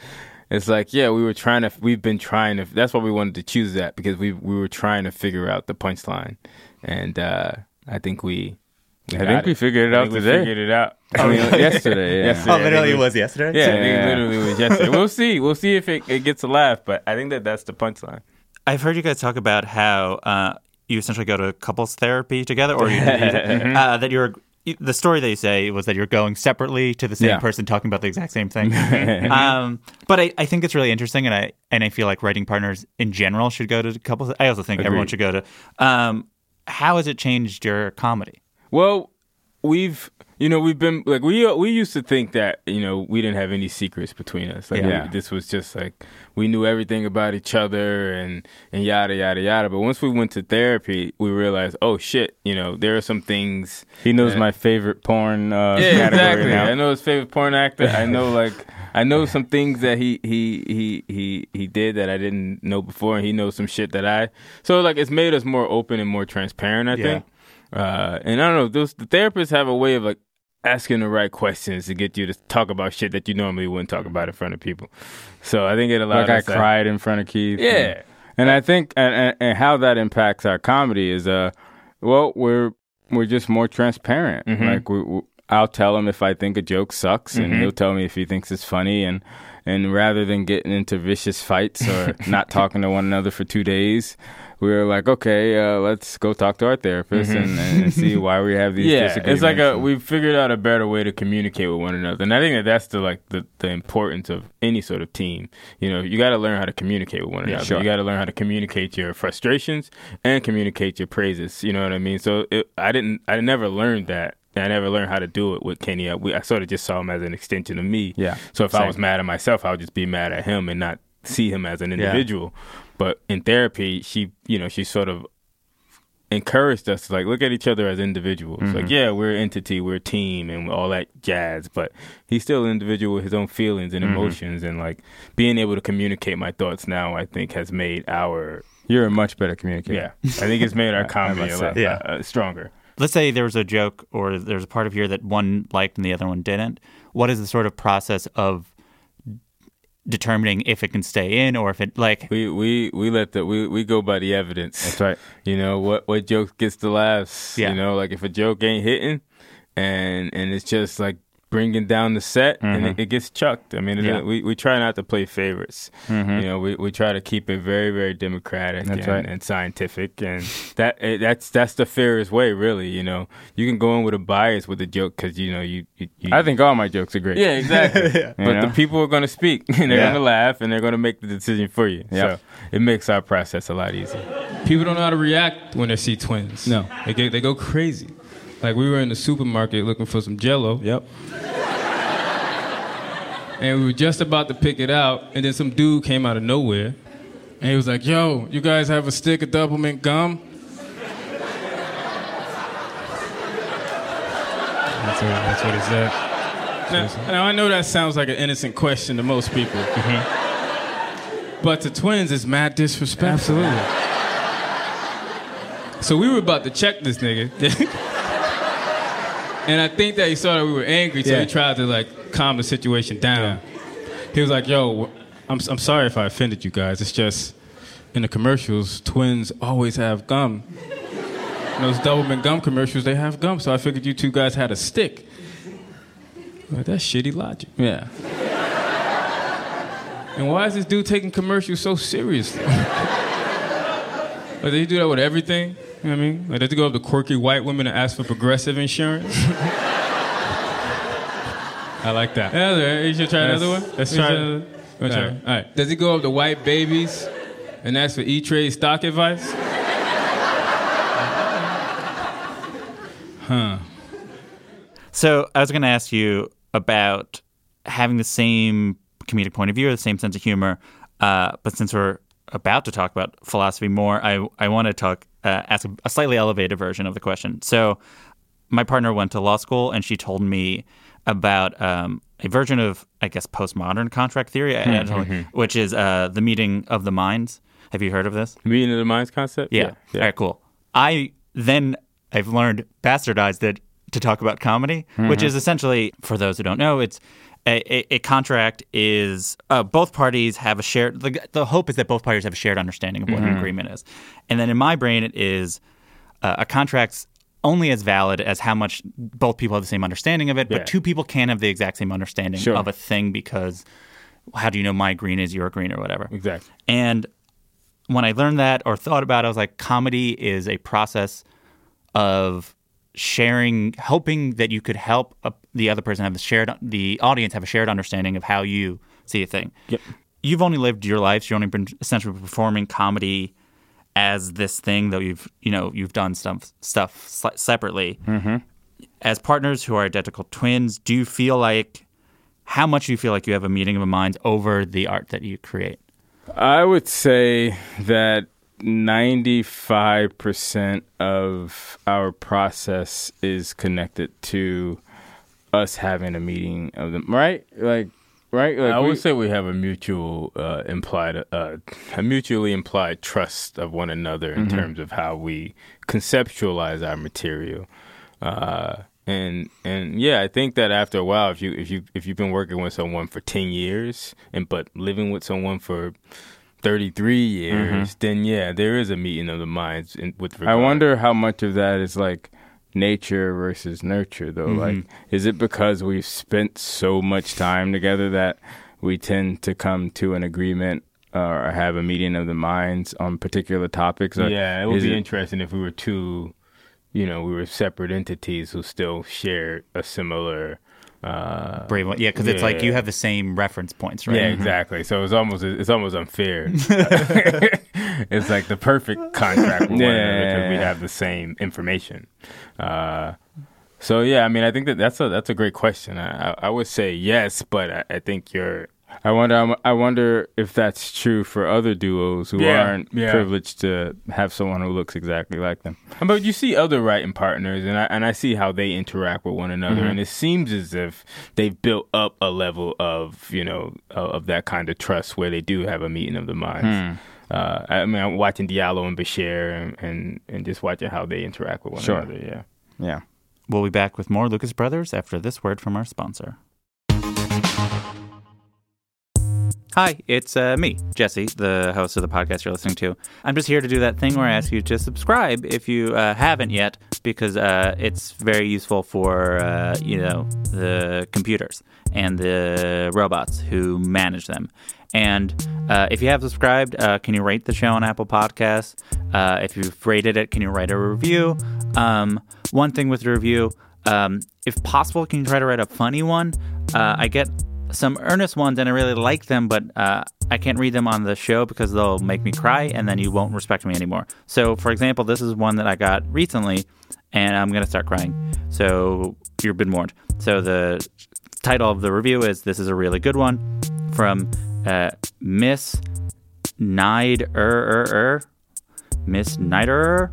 D: it's like yeah, we were trying to. We've been trying to. That's why we wanted to choose that because we we were trying to figure out the punchline, and uh, I think we. we
F: I
D: got
F: think we figured it
D: I
F: out
D: think we
F: today.
D: figured it out.
F: I mean, yesterday. Yeah.
D: Yesterday.
B: Oh, literally,
D: I think
B: it was yesterday?
D: Yeah, I
F: Yeah,
D: think
F: yeah.
D: it literally was yesterday. We'll see. We'll see if it, it gets a laugh, but I think that that's the punchline.
B: I've heard you guys talk about how uh, you essentially go to couples therapy together, or you, uh, that you're. The story they say was that you're going separately to the same
F: Yeah.
B: person talking about the exact same thing. um, but I, I think it's really interesting, and I and I feel like writing partners in general should go to couples. I also think everyone should go to. Um, how has it changed your comedy?
D: Well, we've you know we've been like we we used to think that you know we didn't have any secrets between us. Like
F: Yeah.
D: we- this was just like we knew everything about each other and and yada yada yada. But once we went to therapy, we realized, oh shit, you know there are some things.
F: He knows
D: Yeah.
F: my favorite porn uh,
D: Yeah, exactly.
F: now.
D: I know his favorite porn actor. I know like I know some things that he he he he he did that I didn't know before, and he knows some shit that I. So like it's made us more open and more transparent. I
B: Yeah.
D: think. Uh, and I don't know. Those the therapists have a way of like asking the right questions to get you to talk about shit that you normally wouldn't talk about in front of people. So I think it allowed
F: like I cried in front of Keith.
D: Yeah.
F: and, and I think and, and, and how that impacts our comedy is uh, well, we're we're just more transparent.
D: Mhm.
F: Like we, we, I'll tell him if I think a joke sucks, and
D: Mhm.
F: he'll tell me if he thinks it's funny, and and rather than getting into vicious fights or not talking to one another for two days. We were like, okay, uh, let's go talk to our therapist and, and see why we have these
D: Mm-hmm. yeah,
F: disagreements.
D: it's like a we figured out a better way to communicate with one another, and I think that that's the like the, the importance of any sort of team. You know, you got to learn how to communicate with one
F: Yeah,
D: another.
F: sure.
D: You got to learn how to communicate your frustrations and communicate your praises. You know what I mean? So it, I didn't, I never learned that. I never learned how to do it with Kenny. I, we, I sort of just saw him as an extension of me.
F: Yeah,
D: So if I was mad at myself, I would just be mad at him and not see him as an individual. But in therapy, she, you know, she sort of encouraged us to like look at each other as individuals.
F: Mm-hmm.
D: Like, yeah, we're an entity, we're a team, and all that jazz. But he's still an individual with his own feelings and
F: Mm-hmm.
D: emotions, and like being able to communicate my thoughts now, I think has made our
F: You're a much better communicator.
D: yeah, I think it's made our comedy a lot.
B: Yeah.
D: uh, stronger.
B: Let's say there was a joke or there's a part of here that one liked and the other one didn't. What is the sort of process of determining if it can stay in or if it like
D: We we we let the we we go by the evidence.
F: That's right.
D: You know what what joke gets the laughs.
B: Yeah.
D: You know, like if a joke ain't hitting, and and it's just like bringing down the set, and it, it gets chucked. I mean, it-
B: Yeah.
D: we we try not to play favorites.
F: Mhm.
D: You know, we, we try to keep it very very democratic and,
F: right.
D: and scientific, and that eh, that's that's the fairest way, really. You know, you can go in with a bias with a joke because you know you, you, you
F: I think all my jokes are great.
D: yeah, exactly. yeah. But
F: You know?
D: the people are going to speak, and they're
F: Yeah.
D: going to laugh, and they're going to make the decision for you.
F: Yeah.
D: So it makes our process a lot easier.
G: People don't know how to react when they see twins.
H: No.
G: They get, they go crazy. Like we were in the supermarket looking for some jello.
H: Yep.
G: And we were just about to pick it out, and then some dude came out of nowhere. And he was like, Yo, you guys have a stick of Doublemint gum? That's what, that's what he said. Now, now, I know that sounds like an innocent question to most people. Mm-hmm. But to twins, it's mad disrespect. Absolutely. So we were about to check this nigga. and I think that he saw that we were angry, so
F: Yeah.
G: he tried to like calm the situation down. He was like, yo, I'm, I'm sorry if I offended you guys. It's just in the commercials, twins always have gum. In those Doublemint gum commercials, they have gum. So I figured you two guys had a stick. Like, that's shitty logic.
F: Yeah.
G: And why is this dude taking commercials so seriously? like, does he do that with everything? You know what I mean? Like, does he go up to quirky white women and ask for progressive insurance? I like that. Yeah, all right. you should try another one.
F: Let's try
G: should-
F: it.
G: you wanna try it? All right. Does he go up to white babies and ask for E-Trade stock advice? huh.
B: So I was going to ask you about having the same comedic point of view or the same sense of humor, uh, but since we're about to talk about philosophy more, I I want to talk uh, ask a, a slightly elevated version of the question. So my partner went to law school, and she told me about um, a version of I guess postmodern contract theory, I- I which is uh, the meeting of the minds. Have you heard of this?
F: Meeting of the minds concept?
B: Yeah. All right, cool. I then I've learned bastardized it to talk about comedy, which is essentially, for those who don't know, it's a, a, a contract is uh, both parties have a shared. The, the hope is that both parties have a shared understanding of what an agreement is, and then in my brain it is uh, a contract's only as valid as how much both people have the same understanding of it. But two people can't have the exact same understanding
F: Sure.
B: of a thing because how do you know my green is your green or whatever?
F: Exactly.
B: And when I learned that or thought about it, I was like, comedy is a process of sharing, hoping that you could help uh, the other person have the shared, the audience have a shared understanding of how you see a thing.
F: Yep.
B: You've only lived your life. So you've only been essentially performing comedy as this thing, though you've, you know, you've done stuff, stuff separately. Mm-hmm. As partners who are identical twins, do you feel like, how much do you feel like you have a meeting of the minds over the art that you create?
F: I would say that 95% of our process is connected to us having a meeting of them, right? Like, right? Like
D: I
F: we-
D: would say we have a mutual uh, implied, uh, a mutually implied trust of one another in
F: Mm-hmm.
D: terms of how we conceptualize our material. Uh, and and yeah, I think that after a while, if you if you if you've been working with someone for ten years and but living with someone for thirty three years, then yeah, there is a meeting of the minds. In, with
F: Mm-hmm. I wonder how much of that is like nature versus nurture, though. Like, is it because we've spent so much time together that we tend to come to an agreement or have a meeting of the minds on particular topics? Or
D: Yeah, it would be interesting if we were two, you know, we were separate entities who still shared a similar. Uh,
B: Brave one. Yeah, because it's like you have the same reference points, right?
D: Yeah, exactly. So it's almost it's almost unfair. it's like the perfect contract one another because we
F: Yeah.
D: have the same information. Uh, so yeah, I mean, I think that that's a that's a great question. I, I, I would say yes, but I, I think you're
F: I wonder. I wonder if that's true for other duos who
D: Yeah,
F: aren't
D: yeah.
F: privileged to have someone who looks exactly like them.
D: But you see other writing partners, and I and I see how they interact with one another,
F: Mm-hmm.
D: and it seems as if they've built up a level of you know of, of that kind of trust where they do have a meeting of the minds.
F: Hmm.
D: Uh, I mean, I'm watching Diallo and Bashir, and, and and just watching how they interact with one
F: Sure.
D: another. Yeah.
F: Yeah.
B: We'll be back with more Lucas Brothers after this word from our sponsor. Hi, it's uh, me, Jesse, the host of the podcast you're listening to. I'm just here to do that thing where I ask you to subscribe if you uh, haven't yet, because uh, it's very useful for uh, you know the computers and the robots who manage them. And uh, if you have subscribed, uh, can you rate the show on Apple Podcasts? If you've rated it, can you write a review? Um, one thing with the review, um, if possible, can you try to write a funny one? I get some earnest ones and I really like them, but uh, I can't read them on the show because they'll make me cry and then you won't respect me anymore. So, for example, this is one that I got recently and I'm going to start crying. So, you've been warned. So, the title of the review is This is a really good one from uh, Miss Nide er er Miss Nider.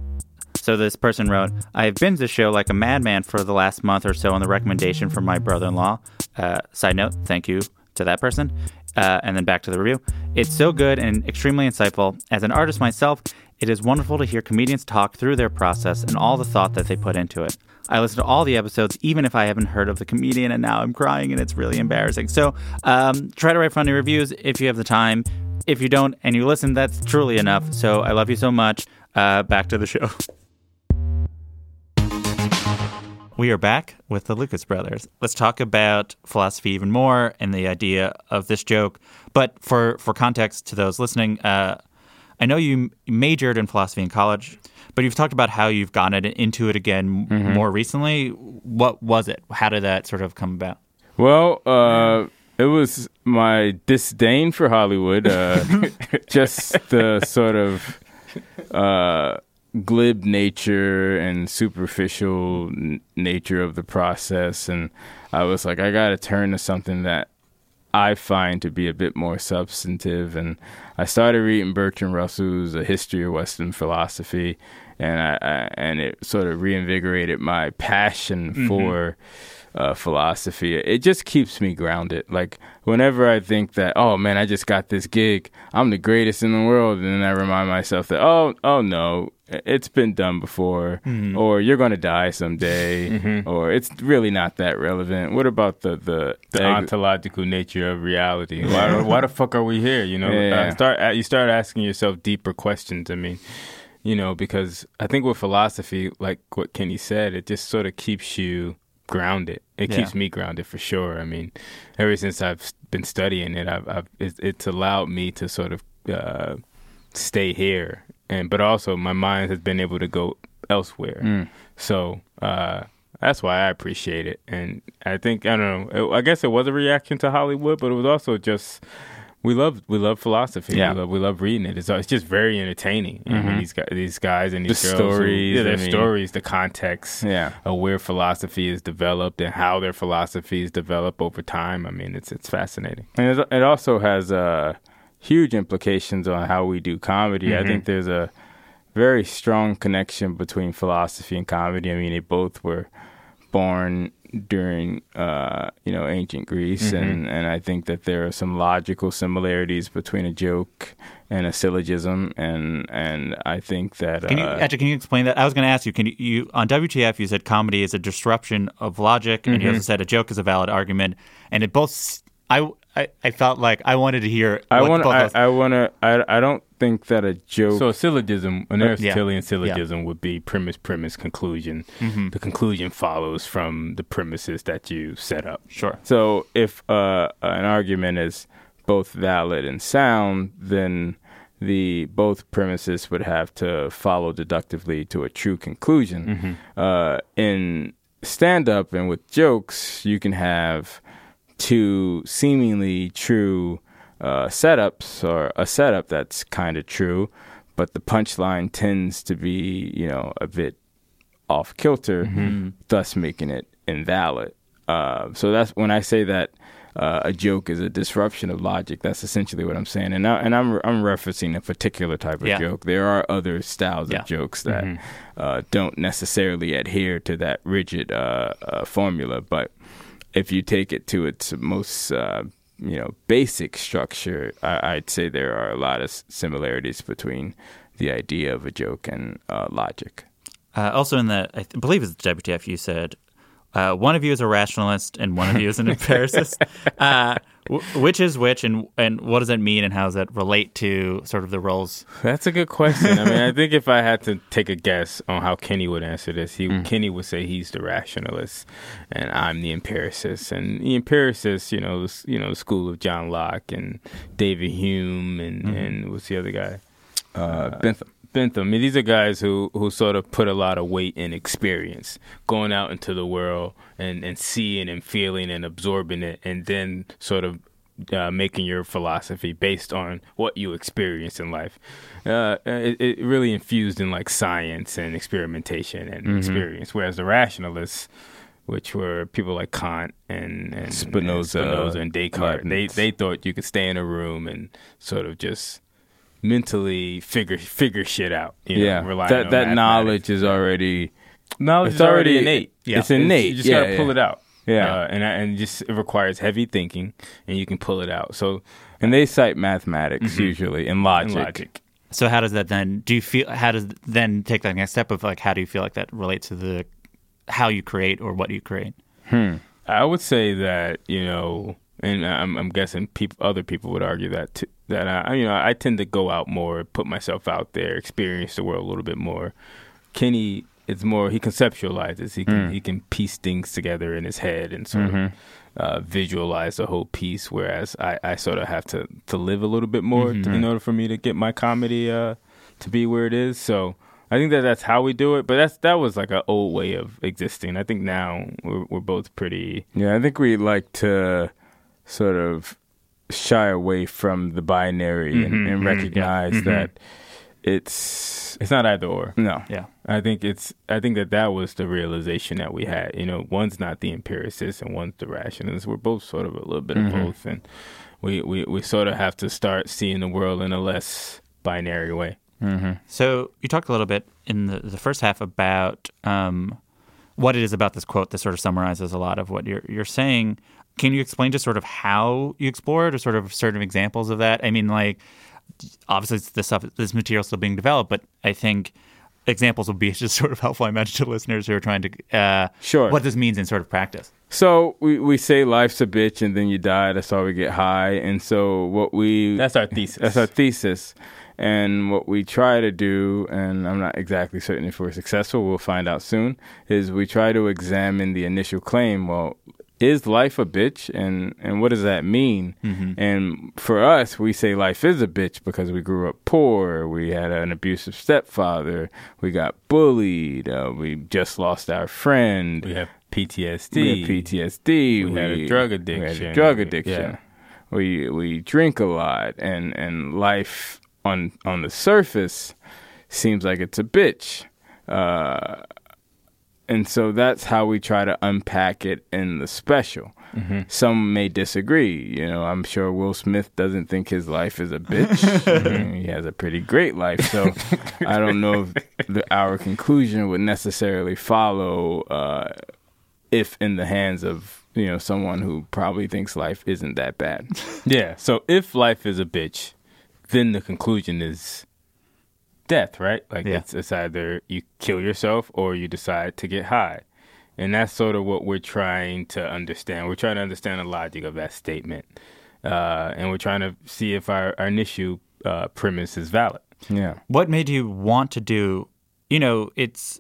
B: So this person wrote, I have been to the show like a madman for the last month or so on the recommendation from my brother-in-law. Uh, side note, thank you to that person. Uh, and then back to the review. It's so good and extremely insightful. As an artist myself, It is wonderful to hear comedians talk through their process and all the thought that they put into it. I listen to all the episodes, even if I haven't heard of the comedian, and now I'm crying and it's really embarrassing. So um, try to write funny reviews if you have the time. If you don't and you listen, that's truly enough. So I love you so much. Uh, back to the show. We are back with the Lucas brothers. Let's talk about philosophy even more and the idea of this joke. But for, for context to those listening, uh, I know you majored in philosophy in college, but you've talked about how you've gotten into it again
F: Mm-hmm.
B: more recently. What was it? How did that sort of come about?
F: Well, uh, it was my disdain for Hollywood, uh, just the sort of uh, glib nature and superficial n- nature of the process, and I was like, I got to turn to something that I find to be a bit more substantive. And I started reading Bertrand Russell's A History of Western Philosophy, and I, I and it sort of reinvigorated my passion for uh, philosophy. It just keeps me grounded. Like whenever I think that, oh man, I just got this gig, I'm the greatest in the world, and then I remind myself that, oh, oh no, it's been done before, or you're gonna die someday, or it's really not that relevant. What about the the,
D: the ontological nature of reality. Why, why the fuck are we here? You know,
F: Yeah.
D: uh, start uh, you start asking yourself deeper questions. I mean, you know, because I think with philosophy, like what Kenny said, it just sort of keeps you grounded. It
B: Yeah.
D: keeps me grounded for sure. I mean, ever since I've been studying it, I've, I've it's, it's allowed me to sort of uh, stay here, and but also my mind has been able to go elsewhere. So uh, that's why I appreciate it, and I think I don't know. I guess it was a reaction to Hollywood, but it was also just we love we love philosophy.
F: Yeah.
D: we love, we love reading it. It's it's just very entertaining. I mean, these guys, these guys and these
F: The
D: who-
F: stories,
D: yeah, their
F: I mean-
D: stories, the context,
F: Yeah.
D: of where philosophy is developed and how their philosophies develop over time. I mean, it's it's fascinating.
F: And it, it also has uh, huge implications on how we do comedy. I think there's a very strong connection between philosophy and comedy. I mean, they both were born during uh, you know ancient Greece, and, and I think that there are some logical similarities between a joke and a syllogism, and and I think that
B: Can you
F: uh,
B: actually can you explain that? I was going to ask you. Can you, you on WTF? You said comedy is a disruption of logic, and you
F: Mm-hmm.
B: also said a joke is a valid argument, and it both. I I, I felt like I wanted to hear.
F: I want
B: both
F: I, I want to I I don't think that a joke
D: So a syllogism, an
B: yeah.
D: Aristotelian syllogism would be premise, premise, conclusion. The conclusion follows from the premises that you set up.
B: sure.
F: So if uh, an argument is both valid and sound, then the both premises would have to follow deductively to a true conclusion. Uh, in stand up and with jokes, you can have two seemingly true uh, setups or a setup that's kind of true, but the punchline tends to be, you know, a bit off kilter, thus making it invalid. Uh, so that's when I say that uh, a joke is a disruption of logic. That's essentially what I'm saying, and I, and I'm I'm referencing a particular type of
B: Yeah.
F: joke. There are other styles
B: Yeah.
F: of jokes that uh, don't necessarily adhere to that rigid uh, uh, formula, but if you take it to its most uh, you know basic structure, I, I'd say there are a lot of similarities between the idea of a joke and uh, logic.
B: Uh, also, in the I th- believe it's the WTF, you said uh, one of you is a rationalist and one of you is an empiricist. Uh, w- which is which, and and what does that mean, and how does that relate to sort of the roles?
D: That's a good question. I mean, I think if I had to take a guess on how Kenny would answer this, he Kenny would say he's the rationalist, and I'm the empiricist. And the empiricist, you know, the, you know, the school of John Locke and David Hume, and and what's the other guy?
F: Uh, Bentham.
D: Bentham. I mean, these are guys who, who sort of put a lot of weight in experience, going out into the world and, and seeing and feeling and absorbing it, and then sort of uh, making your philosophy based on what you experience in life. Uh, it, it really infused in like science and experimentation and experience, whereas the rationalists. Which were people like Kant and, and
F: Spinoza,
D: and, Spinoza and Descartes. They they thought you could stay in a room and sort of just mentally figure figure shit out. You know,
F: yeah, that that knowledge is already
D: knowledge
F: it's
D: is already
F: already-
D: innate.
B: Yeah.
F: it's innate.
D: You just
F: yeah,
D: gotta pull it out.
F: Yeah.
D: uh, and and just it requires heavy thinking, and you can pull it out. So
F: And they cite mathematics usually and logic.
D: and logic.
B: So how does that then? Do you feel? How does then take that next step of like how do you feel like that relates to the how you create or what you create?
D: I would say that you know, and I'm, I'm guessing people, other people would argue that too, that I, you know, I tend to go out more, put myself out there, experience the world a little bit more. Kenny, it's more he conceptualizes. He can he can piece things together in his head and sort of uh, visualize the whole piece. Whereas I, I sort of have to to live a little bit more to, in order for me to get my comedy uh, to be where it is. So. I think that that's how we do it, but that's that was like an old way of existing. I think now we're we're both pretty
F: Yeah, I think we like to sort of shy away from the binary and, mm-hmm, and mm-hmm, recognize mm-hmm. that it's
D: It's not either or.
F: no.
B: Yeah.
D: I think it's. I think that that was the realization that we had. You know, one's not the empiricist and one's the rationalist. We're both sort of a little bit of both, and we, we we sort of have to start seeing the world in a less binary way.
B: So you talked a little bit in the, the first half about um, what it is about this quote that sort of summarizes a lot of what you're you're saying. Can you explain just sort of how you explore it, or sort of certain examples of that? I mean, like obviously it's this stuff, this material still being developed, but I think examples would be just sort of helpful. I imagine to listeners who are trying to uh,
F: Sure.
B: what this means in sort of practice.
F: So we, we say life's a bitch and then you die. That's how we get high. And so what we
D: That's our thesis.
F: That's our thesis. And what we try to do, and I'm not exactly certain if we're successful, we'll find out soon, is we try to examine the initial claim. Well, is life a bitch? And, and what does that mean? And for us, we say life is a bitch because we grew up poor. We had an abusive stepfather. We got bullied. Uh, we just lost our friend.
D: We have PTSD.
F: We had PTSD.
D: We had a drug addiction.
F: We had a drug
D: We-
F: addiction.
D: yeah.
F: We we drink a lot, and and life on on the surface seems like it's a bitch. Uh, and so that's how we try to unpack it in the special.
D: Mm-hmm.
F: Some may disagree. You know, I'm sure Will Smith doesn't think his life is a bitch. He has a pretty great life. So I don't know if the, our conclusion would necessarily follow uh, if in the hands of you know someone who probably thinks life isn't that bad.
D: Yeah. So if life is a bitch, then the conclusion is death, right? Like
B: Yeah.
D: it's, it's either you kill yourself or you decide to get high. And that's sort of what we're trying to understand. We're trying to understand the logic of that statement. Uh, and we're trying to see if our, our initial uh, premise is valid.
F: Yeah.
B: what made you want to do you know it's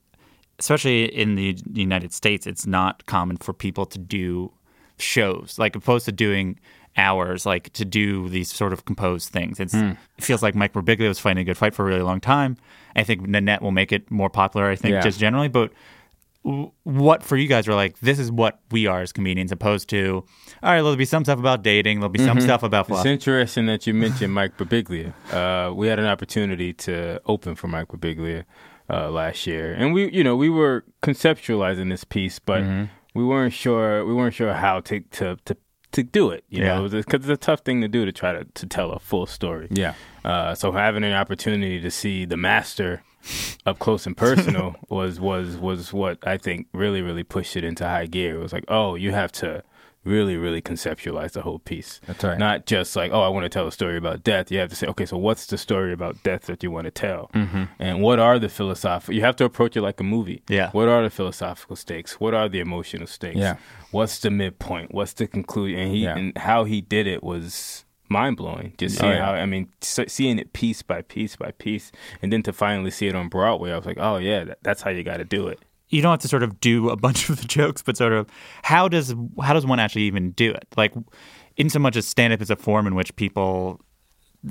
B: especially in the united states it's not common for people to do shows like opposed to doing hours like to do these sort of composed things. It's, it feels like mike Birbiglia was fighting a good fight for a really long time. I think nanette will make it more popular i think
F: Yeah.
B: just generally but what for you guys are like this is what we are as comedians opposed to all right there'll be some stuff about dating there'll be some stuff about
D: It's interesting that you mentioned Mike Birbiglia. Uh, we had an opportunity to open for Mike Birbiglia uh, last year, and we, you know, we were conceptualizing this piece, but we weren't sure we weren't sure how to to to, to do it. You
B: Yeah.
D: know, because it's a tough thing to do to try to to tell a full story.
F: Yeah.
D: Uh, so having an opportunity to see the master up close and personal was was was what I think really really pushed it into high gear. It was like, oh, you have to really really conceptualize the whole piece.
F: That's right.
D: Not just like, oh, I want to tell a story about death. You have to say, okay, so what's the story about death that you want to tell,
F: Mm-hmm.
D: and what are the philosophical? You have to approach it like a movie.
B: Yeah.
D: What are the philosophical stakes? What are the emotional stakes?
F: Yeah.
D: What's the midpoint? What's the conclusion? And he
F: Yeah.
D: and how he did it was mind blowing. Just
F: Oh,
D: seeing
F: yeah.
D: how I mean, seeing it piece by piece by piece, and then to finally see it on Broadway, I was like, oh yeah, that, that's how you got to do it.
B: You don't have to sort of do a bunch of the jokes, but sort of how does how does one actually even do it? Like, in so much as stand up is a form in which people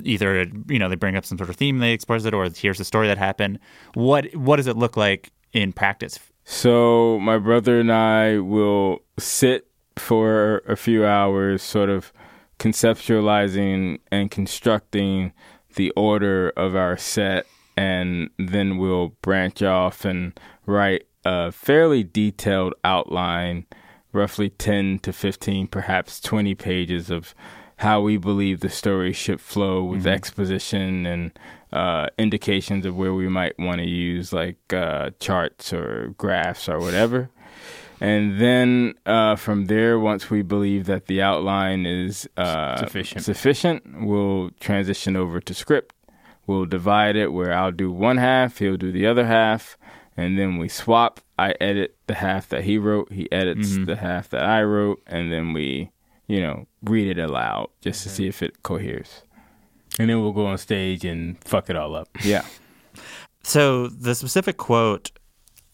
B: either you know they bring up some sort of theme they express it, or here's a story that happened. What what does it look like in practice?
F: So my brother and I will sit for a few hours, sort of conceptualizing and constructing the order of our set, and then we'll branch off and write a fairly detailed outline, roughly 10 to 15, perhaps 20 pages of how we believe the story should flow with exposition and uh, indications of where we might want to use like uh, charts or graphs or whatever. And then uh, from there, once we believe that the outline is uh,
D: Sufficient.
F: sufficient, we'll transition over to script, we'll divide it where I'll do one half, he'll do the other half, and then we swap. I edit the half that he wrote, he edits the half that I wrote, and then we, you know, read it aloud just to see if it coheres.
D: And then we'll go on stage and fuck it all up.
F: Yeah.
B: So the specific quote,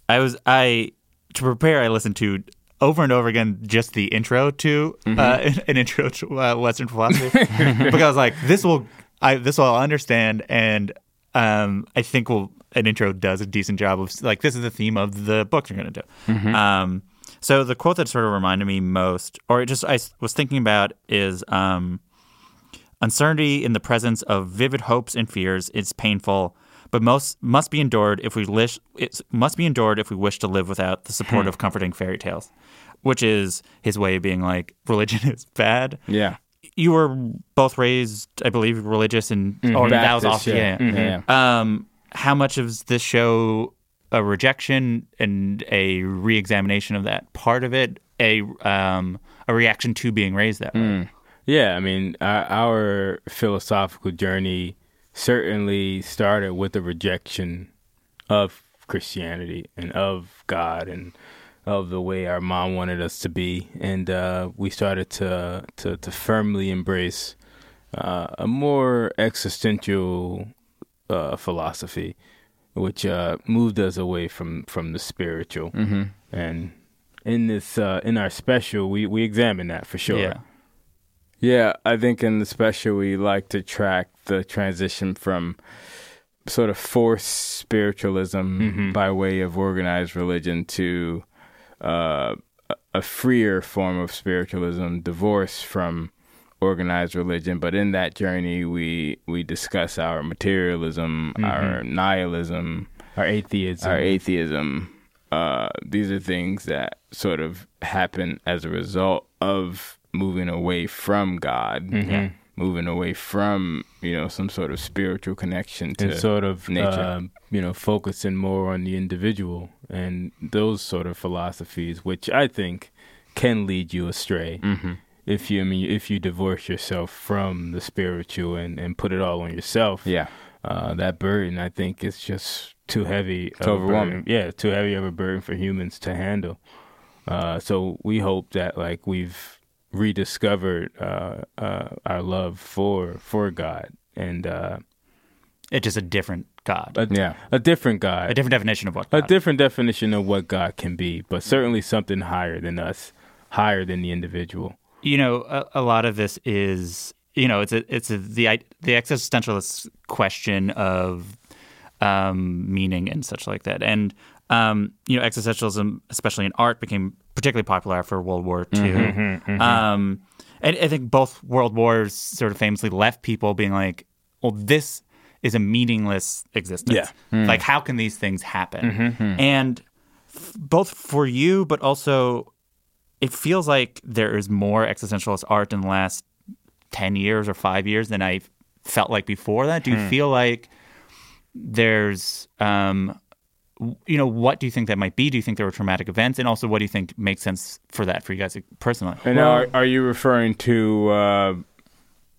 B: I was I to prepare. I listened to over and over again just the intro to uh, an intro to uh, Western philosophy because I was like, this will I this will I'll understand, and um, I think will an intro does a decent job of like this is the theme of the book you're going to do. Um, so the quote that sort of reminded me most, or just I was thinking about, is um, uncertainty in the presence of vivid hopes and fears is painful, but most must be endured if we wish. It must be endured if we wish to live without the support of comforting fairy tales, which is his way of being like religion is bad.
F: Yeah.
B: You were both raised, I believe, religious, and or that was also yeah.
F: yeah. Yeah.
B: Um, how much of this show a rejection and a re-examination of that part of it, a um, a reaction to being raised that way?
D: Yeah, I mean, our, our philosophical journey certainly started with the rejection of Christianity and of God and of the way our mom wanted us to be, and uh, we started to to, to firmly embrace uh, a more existential uh, philosophy, which uh, moved us away from from the spiritual. Mm-hmm. And in this uh, in our special, we we examine that for sure.
B: Yeah.
F: Yeah, I think in the special we like to track the transition from sort of forced spiritualism by way of organized religion to uh, a- a freer form of spiritualism, divorced from organized religion. But in that journey, we we discuss our materialism, our nihilism,
D: Our atheism.
F: our atheism. Uh, these are things that sort of happen as a result of moving away from God, moving away from you know some sort of spiritual connection to
D: and sort of
F: nature.
D: um, you know focusing more on the individual and those sort of philosophies which i think can lead you astray
F: Mm-hmm.
D: If you I mean if you divorce yourself from the spiritual and, and put it all on yourself
F: yeah,
D: uh, that burden i think is just too heavy of
F: Too overwhelming.
D: burden- yeah too heavy of a burden for humans to handle uh, so we hope that like we've rediscovered uh, uh, our love for for god and uh,
B: It's just a different God,
D: a,
F: Yeah.
D: a different God,
B: a different definition of what
D: a
B: God.
D: different definition of what God can be, but certainly something higher than us, higher than the individual.
B: You know, a, a lot of this is, you know, it's a, it's a, the the existentialist question of um, meaning and such like that, and um, you know, existentialism, especially in art, became particularly popular after World War II. Um, and I think both world wars sort of famously left people being like, "Well, this is a meaningless existence.
D: Yeah.
B: Like, how can these things happen?" And f- both for you, but also it feels like there is more existentialist art in the last 10 years or five years than I felt like before that. Do you feel like there's, um, you know, what do you think that might be? Do you think there were traumatic events? And also, what do you think makes sense for that for you guys personally?
F: And are, are you referring to uh,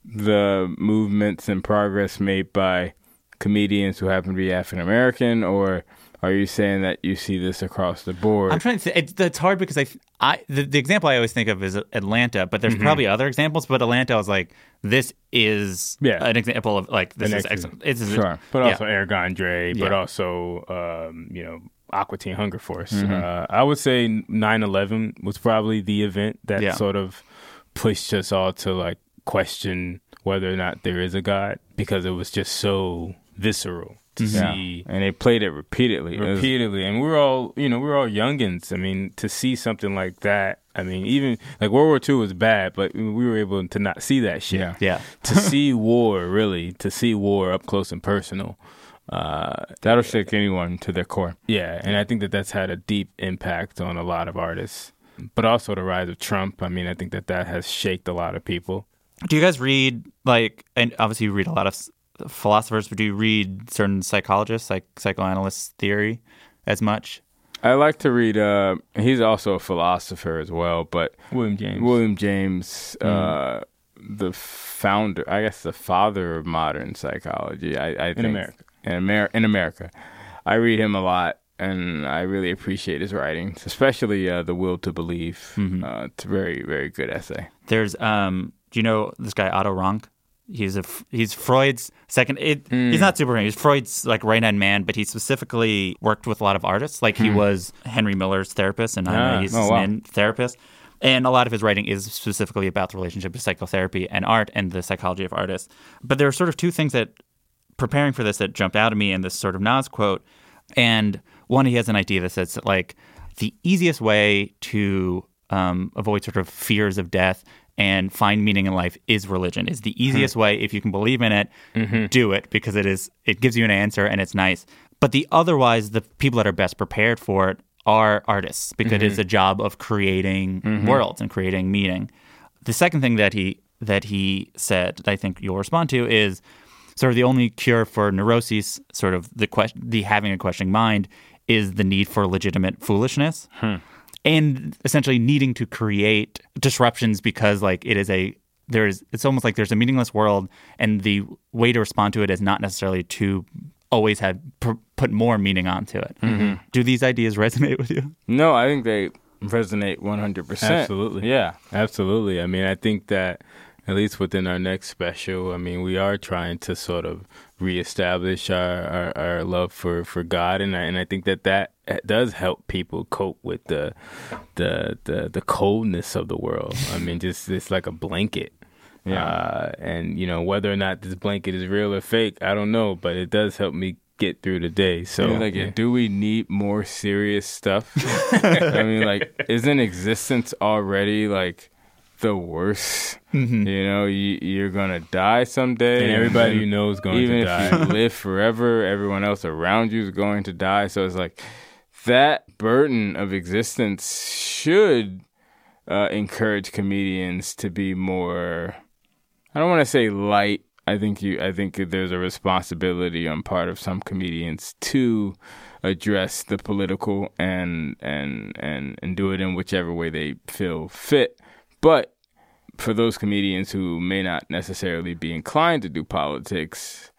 F: the movements and progress made by comedians who happen to be African American, or are you saying that you see this across the board?
B: I'm trying to. Th- it's, it's hard because I, I the, the example I always think of is Atlanta, but there's probably other examples. But Atlanta, was like, this is
D: Yeah.
B: an example of like this
D: An
B: is
D: ex-
B: it's
F: Sure.
D: But
B: yeah.
D: also Eric Andre, but
B: Yeah.
D: also um, you know Aqua Teen Hunger Force. Uh, I would say 9/11 was probably the event that
B: Yeah.
D: sort of pushed us all to like question whether or not there is a God because it was just so visceral to
F: Yeah.
D: see
F: and they played it repeatedly. It was-
D: repeatedly and we're all you know we're all youngins i mean to see something like that i mean even like world war ii was bad but we were able to not see that shit
F: Yeah.
B: yeah.
D: to see war really to see war up close and personal uh
F: That'll shake anyone to their core.
D: yeah and i think that that's had a deep impact on a lot of artists but also the rise of trump i mean i think that that has shaked a lot of people
B: Do you guys read like, and obviously you read a lot of s- philosophers, but do you read certain psychologists, like psychoanalysts' theory, as much?
F: I like to read. Uh, he's also a philosopher as well, but
D: william james
F: William James uh, the founder, I guess the father of modern psychology. I, I think,
D: America.
F: In America, in America, I read him a lot, and I really appreciate his writings, especially uh, "The Will to Believe." Uh, it's a very, very good essay.
B: There's um, do you know this guy Otto Rank? He's a he's Freud's second. It, He's not super. He's Freud's like right hand man, but he specifically worked with a lot of artists. Like he was Henry Miller's therapist, and
F: Ah,
B: he's
F: oh,
B: his
F: wow.
B: therapist. And a lot of his writing is specifically about the relationship of psychotherapy and art and the psychology of artists. But there are sort of two things that preparing for this that jumped out at me in this sort of Nas quote. And one, he has an idea that says that like the easiest way to um, avoid sort of fears of death and find meaning in life is religion. Is the hmm. easiest way if you can believe in it, mm-hmm. do it because it is it gives you an answer and it's nice. But the otherwise, the people that are best prepared for it are artists because it is mm-hmm. a job of creating mm-hmm. worlds and creating meaning. The second thing that he that he said that I think you'll respond to is sort of the only cure for neuroses, sort of the question, the having a questioning mind, is the need for legitimate foolishness, hmm. And essentially needing to create disruptions because like it is a there's it's almost like there's a meaningless world, and the way to respond to it is not necessarily to always have pr- put more meaning onto it. Mm-hmm. Do these ideas resonate with you?
F: No, I think they resonate one hundred percent.
D: Absolutely.
F: Yeah.
D: Absolutely. I mean, I think that at least within our next special, I mean, we are trying to sort of reestablish our, our, our love for, for God, and I, and I think that that does help people cope with the the the, the coldness of the world. I mean, just it's like a blanket.
F: Yeah.
D: Uh, and you know whether or not this blanket is real or fake, I don't know, but it does help me get through the day. So
F: like, do we need more serious stuff? I mean, like, isn't existence already like the worst? You know, you, you're gonna die someday,
D: and everybody you know is going
F: even
D: to die.
F: if you live forever, everyone else around you is going to die. So it's like that burden of existence should uh, encourage comedians to be more. I don't want to say light. I think you. I think there's a responsibility on part of some comedians to address the political and and and and do it in whichever way they feel fit. But for those comedians who may not necessarily be inclined to do politics,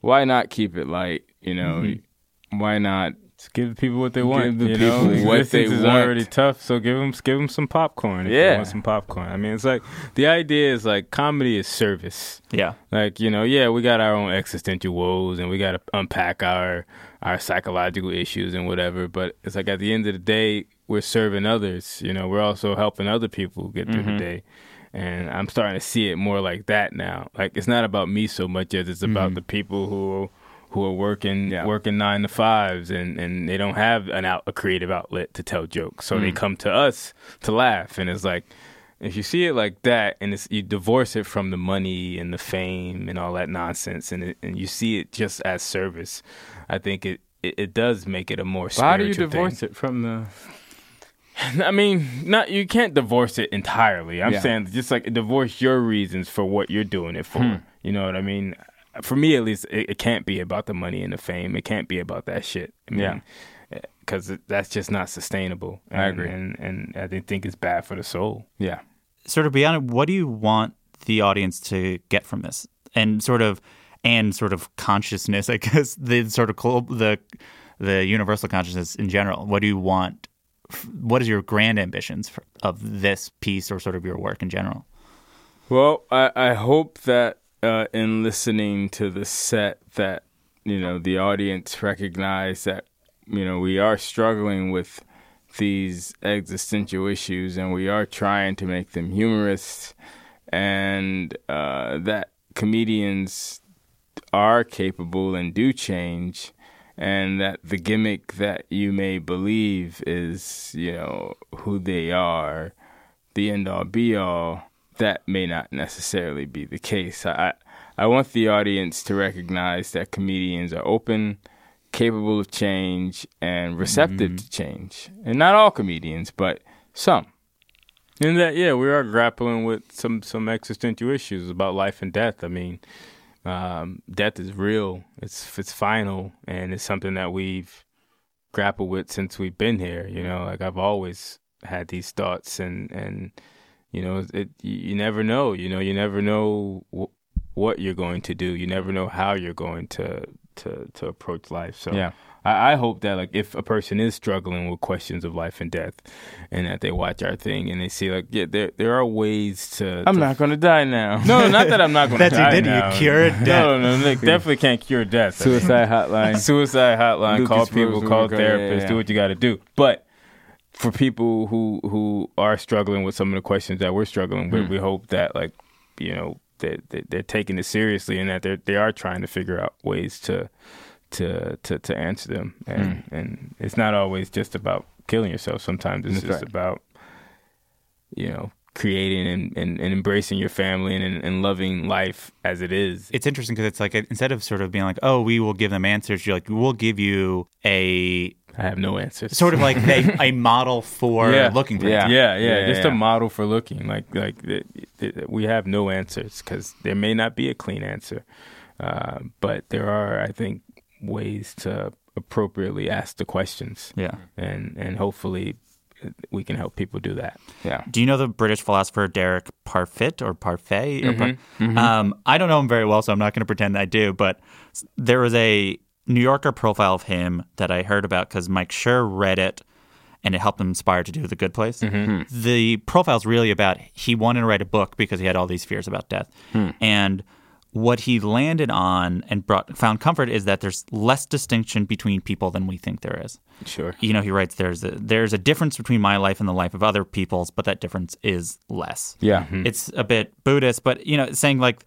F: why not keep it light? You know, mm-hmm. why not?
D: Just give people what they want.
F: the
D: you know,
F: what they
D: is
F: want.
D: already tough, so give them give them some popcorn. If
F: Yeah.
D: they want some popcorn. I mean, it's like the idea is like comedy is service.
B: Yeah.
D: Like you know, yeah, we got our own existential woes, and we got to unpack our our psychological issues and whatever. But it's like at the end of the day, we're serving others. You know, we're also helping other people get through the mm-hmm. day. And I'm starting to see it more like that now. Like it's not about me so much as it's about mm-hmm. the people who who are working
F: Yeah.
D: working nine to fives and, and they don't have an out a creative outlet to tell jokes. So they mm. come to us to laugh. And it's like if you see it like that and it's you divorce it from the money and the fame and all that nonsense and it, and you see it just as service, I think it, it, it does make it a more
F: how do you
D: spiritual thing.
F: divorce it from the?
D: I mean, not you can't divorce it entirely. I'm
F: Yeah.
D: saying just like divorce your reasons for what you're doing it for.
F: Hmm.
D: You know what I mean? For me, at least, it, it can't be about the money and the fame. It can't be about that shit. I mean,
F: Yeah.
D: because that's just not sustainable.
F: I agree.
D: and and I think it's bad for the soul.
F: Yeah.
B: sort of beyond it, what do you want the audience to get from this? And sort of and sort of consciousness, I guess the sort of cl- the the universal consciousness in general. What do you want? What is your grand ambitions for, of this piece or sort of your work in general?
F: Well, I, I hope that uh, in listening to the set, that you know the audience recognize that you know we are struggling with these existential issues, and we are trying to make them humorous, and uh, that comedians are capable and do change. And that the gimmick that you may believe is, you know, who they are, the end all be all, that may not necessarily be the case. I I want the audience to recognize that comedians are open, capable of change, and receptive mm-hmm. to change. And not all comedians, but some.
D: And that, yeah, we are grappling with some some existential issues about life and death. I mean, um, death is real. It's it's final, and it's something that we've grappled with since we've been here. You know, like I've always had these thoughts, and and You know, it you never know. You know, you never know wh- what you're going to do. You never know how you're going to to to approach life. So
F: Yeah.
D: I, I hope that like if a person is struggling with questions of life and death, and that they watch our thing and they see like yeah, there there are ways to.
F: I'm
D: to-
F: not going to die now.
D: No, not that I'm not going to
B: That's you
D: die
B: did. You
D: now.
B: cured death.
D: No, no, no, definitely can't cure death.
F: Suicide hotline.
D: Suicide hotline.
F: Lucas
D: call people.
F: Rose
D: Call
F: will go- yeah,
D: therapists.
F: yeah,
D: Do what you got to do. But for people who who are struggling with some of the questions that we're struggling with,
F: Hmm.
D: we hope that like you know that they, they're taking it seriously and that they're they are trying to figure out ways to to to to answer them. And
F: Hmm.
D: and it's not always just about killing yourself. Sometimes it's
F: That's
D: just
F: right.
D: about you know creating and, and, and embracing your family and, and loving life as it is.
B: It's interesting because it's like instead of sort of being like, oh, we will give them answers, you're like, we'll give you a
D: I have no answers.
B: sort of like a, a model for
D: Yeah.
B: looking for
F: Yeah.
D: yeah, yeah,
F: Yeah,
D: just
F: yeah.
D: a model for looking like like we have no answers because there may not be a clean answer, uh, but there are, I think, ways to appropriately ask the questions,
B: Yeah.
D: and and hopefully we can help people do that.
F: Yeah.
B: Do you know the British philosopher Derek Parfit or Parfait? Or Par-
D: Mm-hmm,
B: Um, I don't know him very well, so I'm not going to pretend I do. But there was a New Yorker profile of him that I heard about because Mike Schur read it, and it helped him inspire to do The Good Place.
D: Mm-hmm.
B: The profile's really about he wanted to write a book because he had all these fears about death,
D: Hmm.
B: and what he landed on and brought found comfort is that there's less distinction between people than we think there is
D: Sure.
B: you know, he writes there's a, there's a difference between my life and the life of other people's, but that difference is less.
F: Yeah. Mm-hmm.
B: It's a bit Buddhist, but you know, saying like,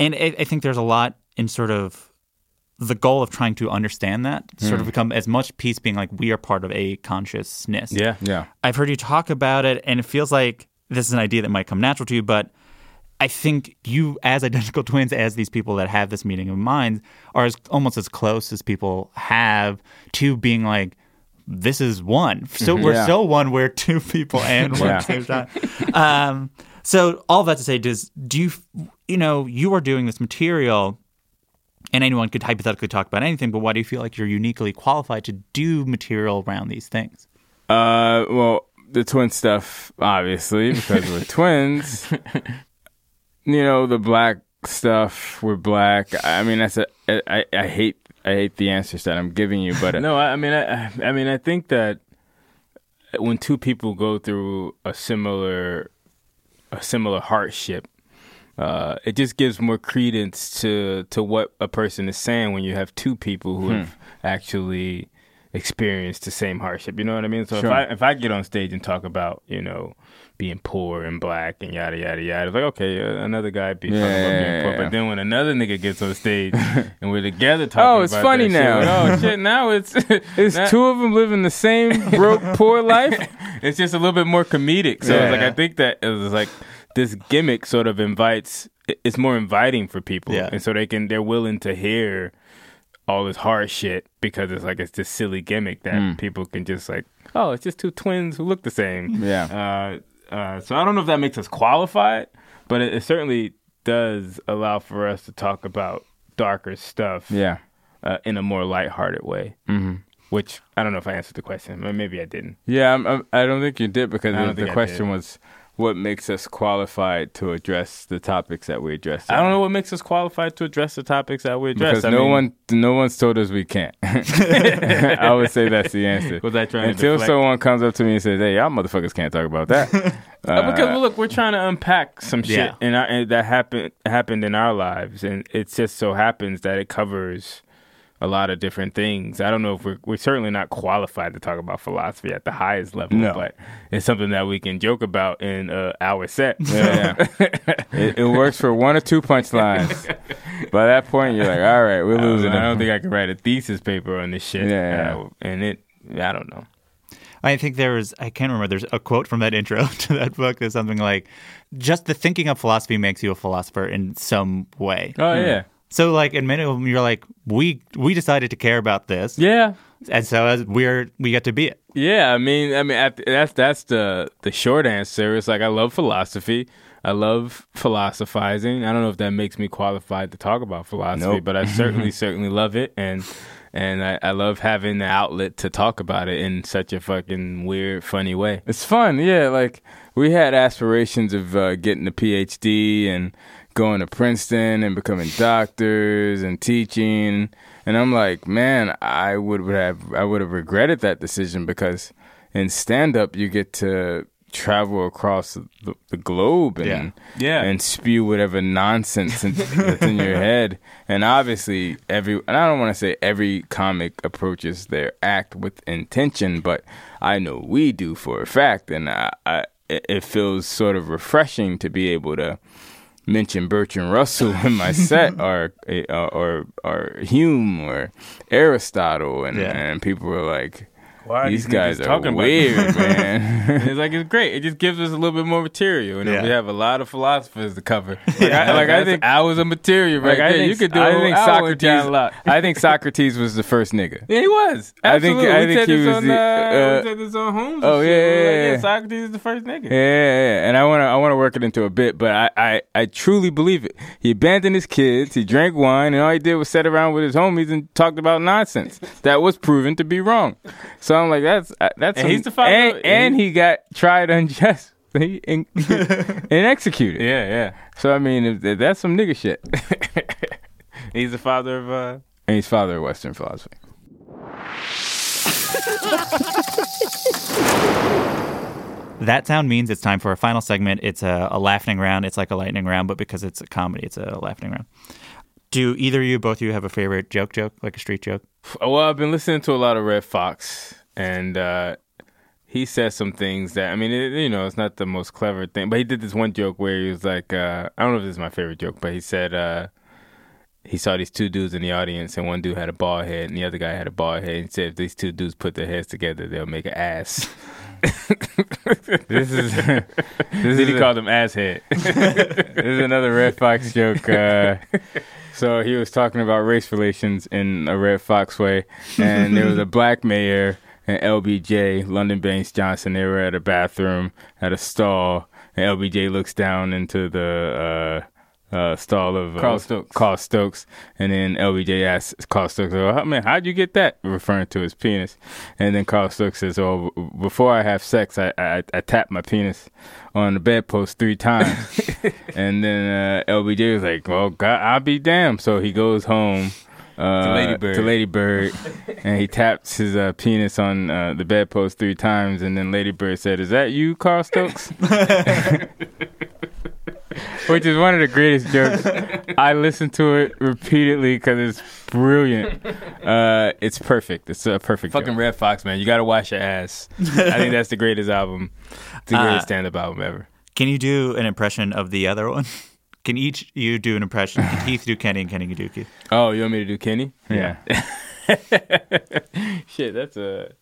B: and I, I think there's a lot in sort of the goal of trying to understand that, sort of hmm. become as much peace being like we are part of a consciousness.
D: Yeah.
F: Yeah.
B: I've heard you talk about it, and it feels like this is an idea that might come natural to you, but I think you, as identical twins, as these people that have this meeting of minds, are as almost as close as people have to being like, this is one. So we're
F: Yeah.
B: so one. We're two people and one
F: Yeah.
B: same time. Um, so all that to say, does do you, you know, you are doing this material, and anyone could hypothetically talk about anything, but why do you feel like you're uniquely qualified to do material around these things?
F: Uh, well, the twin stuff, obviously, because we're twins. You know, the black stuff, we're black. I mean, that's a. I, I hate. I hate the answers that I'm giving you, but
D: No, I I mean, I, I- mean, I think that when two people go through a similar, a similar hardship, uh, it just gives more credence to to what a person is saying when you have two people who have actually experienced the same hardship. You know what I mean? So
F: Sure.
D: if I if I get on stage and talk about you know being poor and black and yada yada yada, it's like okay, uh, another guy be
F: Yeah,
D: about being poor,
F: yeah.
D: but then when another nigga gets on stage and we're together talking,
F: Oh, it's
D: about
F: funny
D: shit,
F: now.
D: like, oh shit, now it's
F: it's
D: now-
F: two of them living the same broke, poor life.
D: it's just a little bit more comedic. So it's like
B: Yeah.
D: I think that it was like this gimmick sort of invites. It's more inviting for people,
B: Yeah.
D: and so they can they're willing to hear all this hard shit because it's like it's this silly gimmick that
F: Mm.
D: people can just like, oh, it's just two twins who look the same.
F: Yeah.
D: Uh, uh, so I don't know if that makes us qualified, but it, it certainly does allow for us to talk about darker stuff
F: Yeah.
D: uh, in a more lighthearted way.
F: hmm
D: Which I don't know if I answered the question. Maybe I didn't.
F: Yeah, I'm, I'm, I don't think you did because the, the question was what makes us qualified to address the topics that we address.
D: I don't know what makes us qualified to address the topics that we address.
F: because
D: I
F: no
D: mean,
F: one no one's told us we can't. I would say that's the answer.
D: was I trying
F: Until
D: deflect?
F: someone comes up to me and says, "Hey, y'all motherfuckers can't talk about that,"
D: Uh, because well, look, we're trying to unpack some shit
B: Yeah.
D: in our, and that happened happened in our lives, and it just so happens that it covers a lot of different things. I don't know if we're we're certainly not qualified to talk about philosophy at the highest level,
F: No.
D: but it's something that we can joke about in uh, our set.
F: Yeah, it, it works for one or two punchlines. By that point, you're like, "All right, we're
D: I don't,
F: losing."
D: I don't think I can write a thesis paper on this shit.
F: Yeah, yeah.
D: Uh, and it, I don't know.
B: I think there was, I can't remember, there's a quote from that intro to that book that's something like, just the thinking of philosophy makes you a philosopher in some way.
D: Oh yeah,
B: So, like, in many of them, you're like, we we decided to care about this.
D: yeah.
B: And so as we're, we get to be it.
D: Yeah, I mean, I mean, at, that's that's the the short answer. It's like I love philosophy. I love philosophizing. I don't know if that makes me qualified to talk about philosophy,
F: Nope.
D: but I certainly certainly love it, and and I, I love having the outlet to talk about it in such a fucking weird, funny way.
F: It's fun, yeah. Like we had aspirations of uh, getting a PhD and going to Princeton and becoming doctors and teaching. And I'm like, man, I would have I would have regretted that decision because in stand up you get to travel across the, the globe and
B: Yeah.
D: Yeah.
F: and spew whatever nonsense that's in your head. And obviously, every and I don't want to say every comic approaches their act with intention, but I know we do for a fact, and I, I it feels sort of refreshing to be able to mention Bertrand Russell in my set, or or eh, uh, or, or Hume, or Aristotle, and
B: Yeah.
F: and people were like. These
D: these
F: guys are
D: talking about
F: weird, man.
D: it's like it's great. It just gives us a little bit more material, and
B: Yeah.
D: we have a lot of philosophers to cover. Like,
F: I-
D: I,
F: like, I think-
D: hours of material right
F: Like, I think,
D: you could do.
F: I think
D: hour with John
F: Socrates. I think Socrates was the first nigga.
D: Yeah, he was.
F: I think-
D: Absolutely.
F: I think he was
D: on,
F: the-
D: uh,
F: uh,
D: we said this on Holmes.
F: oh, yeah,
D: shit. We were
F: yeah,
D: like,
F: yeah.
D: Socrates is the first nigga.
F: Yeah, yeah, yeah. and I want to I want to work it into a bit, but I, I I truly believe it. He abandoned his kids, he drank wine, and all he did was sit around with his homies and talked about nonsense that was proven to be wrong. So I'm like, that's uh, that's
D: And
F: some-
D: he's the father
F: and,
D: of-
F: and he got tried unjustly and, and executed.
D: Yeah, yeah.
F: So I mean, if, if that's some nigga shit.
D: He's the father of. uh
F: and he's father of Western philosophy.
B: That sound means it's time for a final segment. It's a, a laughing round. It's like a lightning round, but because it's a comedy, it's a laughing round. Do either of you, both of you, have a favorite joke joke, like a street joke?
F: Well, I've been listening to a lot of Redd Foxx, and uh, he says some things that I mean, it, you know, it's not the most clever thing, but he did this one joke where he was like, uh, I don't know if this is my favorite joke, but he said uh, he saw these two dudes in the audience, and one dude had a bald head, and the other guy had a bald head. And he said, if these two dudes put their heads together, they'll make an ass. this is this is
D: he
F: a-
D: called him asshead.
F: this is another Redd Foxx joke. Uh, so he was talking about race relations in a Redd Foxx way, and there was a black mayor and LBJ, Lyndon Baines Johnson. They were at a bathroom at a stall, and LBJ looks down into the uh, uh, stall of uh,
D: Carl Stokes.
F: Carl Stokes, and then LBJ asks Carl Stokes, "Oh man, how'd you get that?" Referring to his penis, and then Carl Stokes says, "Oh, before I have sex, I I, I tap my penis on the bedpost three times." and then uh, LBJ was like, "Well, God, I'll be damned." So he goes home. Uh,
D: To Lady Bird.
F: to Lady Bird, and he taps his uh, penis on uh, the bedpost three times, and then Lady Bird said, "Is that you, Carl Stokes?" Which is one of the greatest jokes. I listen to it repeatedly because it's brilliant. Uh, it's perfect. It's a perfect.
D: Fucking
F: joke.
D: Redd Foxx, man. You got to wash your ass. I think that's the greatest album, the
B: Uh,
D: greatest stand-up album ever.
B: Can you do an impression of the other one? Can each you do an impression? Can Keith do Kenny and Kenny can do Keith?
F: Oh, you want me to do Kenny?
B: Yeah.
F: Shit, that's a.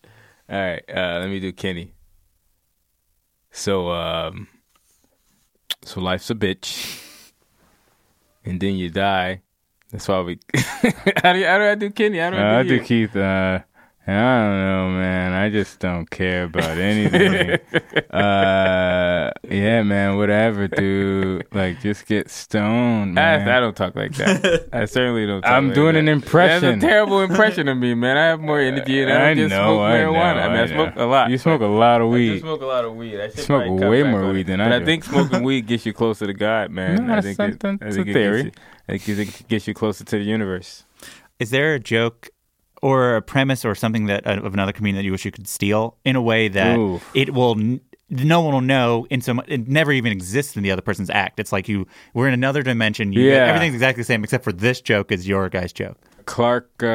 F: All right, uh, let me do Kenny. So, um, so life's a bitch, and then you die. That's why we.
D: how, do you, how do I do Kenny? How do
F: Uh,
D: I
F: I
D: do,
F: do? Keith. Uh, I don't know, man. I just don't care about anything. uh, yeah, man. Whatever, dude. Like, just get stoned, man.
D: I, I don't talk like that. I certainly don't. Talk
F: I'm
D: like
F: doing
D: that.
F: an impression.
D: That's a terrible impression of me, man. I have more energy and I,
F: I
D: don't just
F: know,
D: smoke
F: I
D: marijuana.
F: know,
D: I mean, I,
F: I
D: smoke a lot.
F: You smoke a lot of weed.
D: I do smoke a lot of weed. I
F: smoke way more
D: on
F: weed
D: it.
F: than
D: but
F: I
D: I think smoking weed gets you closer to God, man.
F: No,
D: I
F: that's
D: think
F: not-
D: it,
F: that's
D: I
F: a
D: think it
F: theory.
D: Gets you, I think it gets you closer to the universe.
B: Is there a joke or a premise or something that uh, of another comedian that you wish you could steal in a way that
F: Ooh.
B: it will n- no one will know in so much it never even exists in the other person's act. It's like you we're in another dimension. You,
F: Yeah.
B: everything's exactly the same except for this joke is your guy's joke.
F: Clark, uh,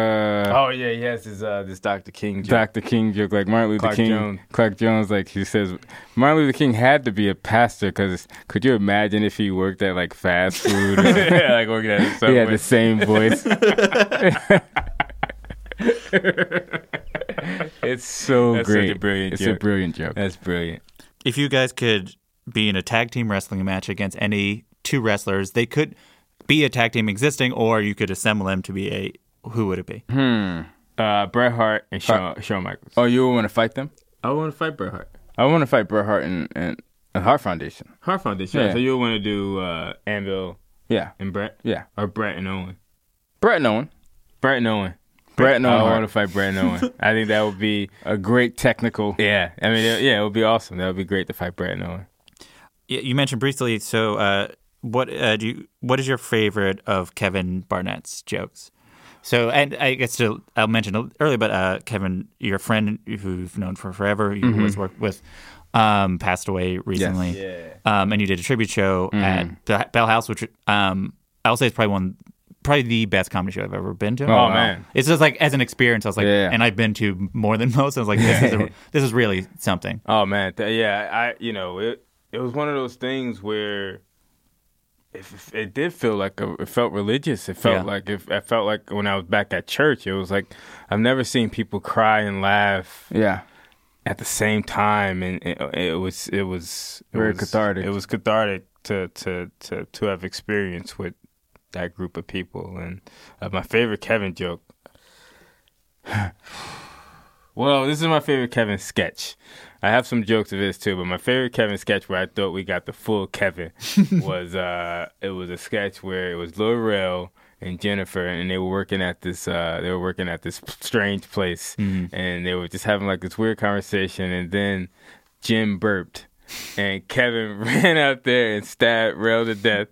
D: Oh yeah, he has his uh, this Dr. King joke.
F: Dr. King joke, like Martin Luther
D: Clark
F: King.
D: Jones.
F: Clark Jones, like he says, Martin Luther King had to be a pastor because could you imagine if he worked at like fast food?
D: yeah, like working at a
F: he had the same voice. it's so
D: That's such
F: great.
D: a brilliant
F: it's a brilliant joke.
D: That's brilliant.
B: If you guys could be in a tag team wrestling match against any two wrestlers, they could be a tag team existing, or you could assemble them to be a. Who would it be?
D: Uh, Bret Hart and Shawn, Shawn Michaels.
F: Oh, you want to fight them?
D: I want to fight Bret Hart.
F: I want to fight Bret Hart and, and the Hart Foundation.
D: Hart Foundation.
F: Yeah.
D: So you want to do uh, Anvil
F: Yeah,
D: and Bret,
F: yeah.
D: or Bret and Owen?
F: Bret and Owen.
D: Bret and Owen.
F: Bret and
D: I want to fight Bret and Owen. I think that would be
F: A great technical.
D: yeah. I mean, it- yeah, it would be awesome. That would be great to fight Bret and Owen.
B: you mentioned briefly. So, uh, what uh, do you? What is your favorite of Kevin Barnett's jokes? So, and I guess to, I'll mention earlier, but uh, Kevin, your friend who you've known for forever, you always worked with, um, passed away recently. Um, and you did a tribute show at Be- Bell House, which um, I'll say is probably one, probably the best comedy show I've ever been to.
F: Oh,
D: Oh
F: wow.
D: man,
B: It's just like as an experience, I was like,
F: Yeah.
B: and I've been to more than most. I was like, this is a, this is really something.
D: Oh man, th- yeah, I you know it. It was one of those things where if, if it did feel like a, it felt religious. It felt
B: Yeah.
D: like if I felt like when I was back at church, it was like I've never seen people cry and laugh
F: Yeah.
D: at the same time, and it, it was it was it
F: Very
D: was,
F: cathartic.
D: It was cathartic to to to to have experience with that group of people, and uh, my favorite Kevin joke. Well, this is my favorite Kevin sketch. I have some jokes of this too, but my favorite Kevin sketch where I thought we got the full Kevin was uh it was a sketch where it was Lil Rel and Jennifer and they were working at this uh they were working at this strange place. And they were just having like this weird conversation. And then Jim burped and Kevin ran out there and stabbed Rel to death,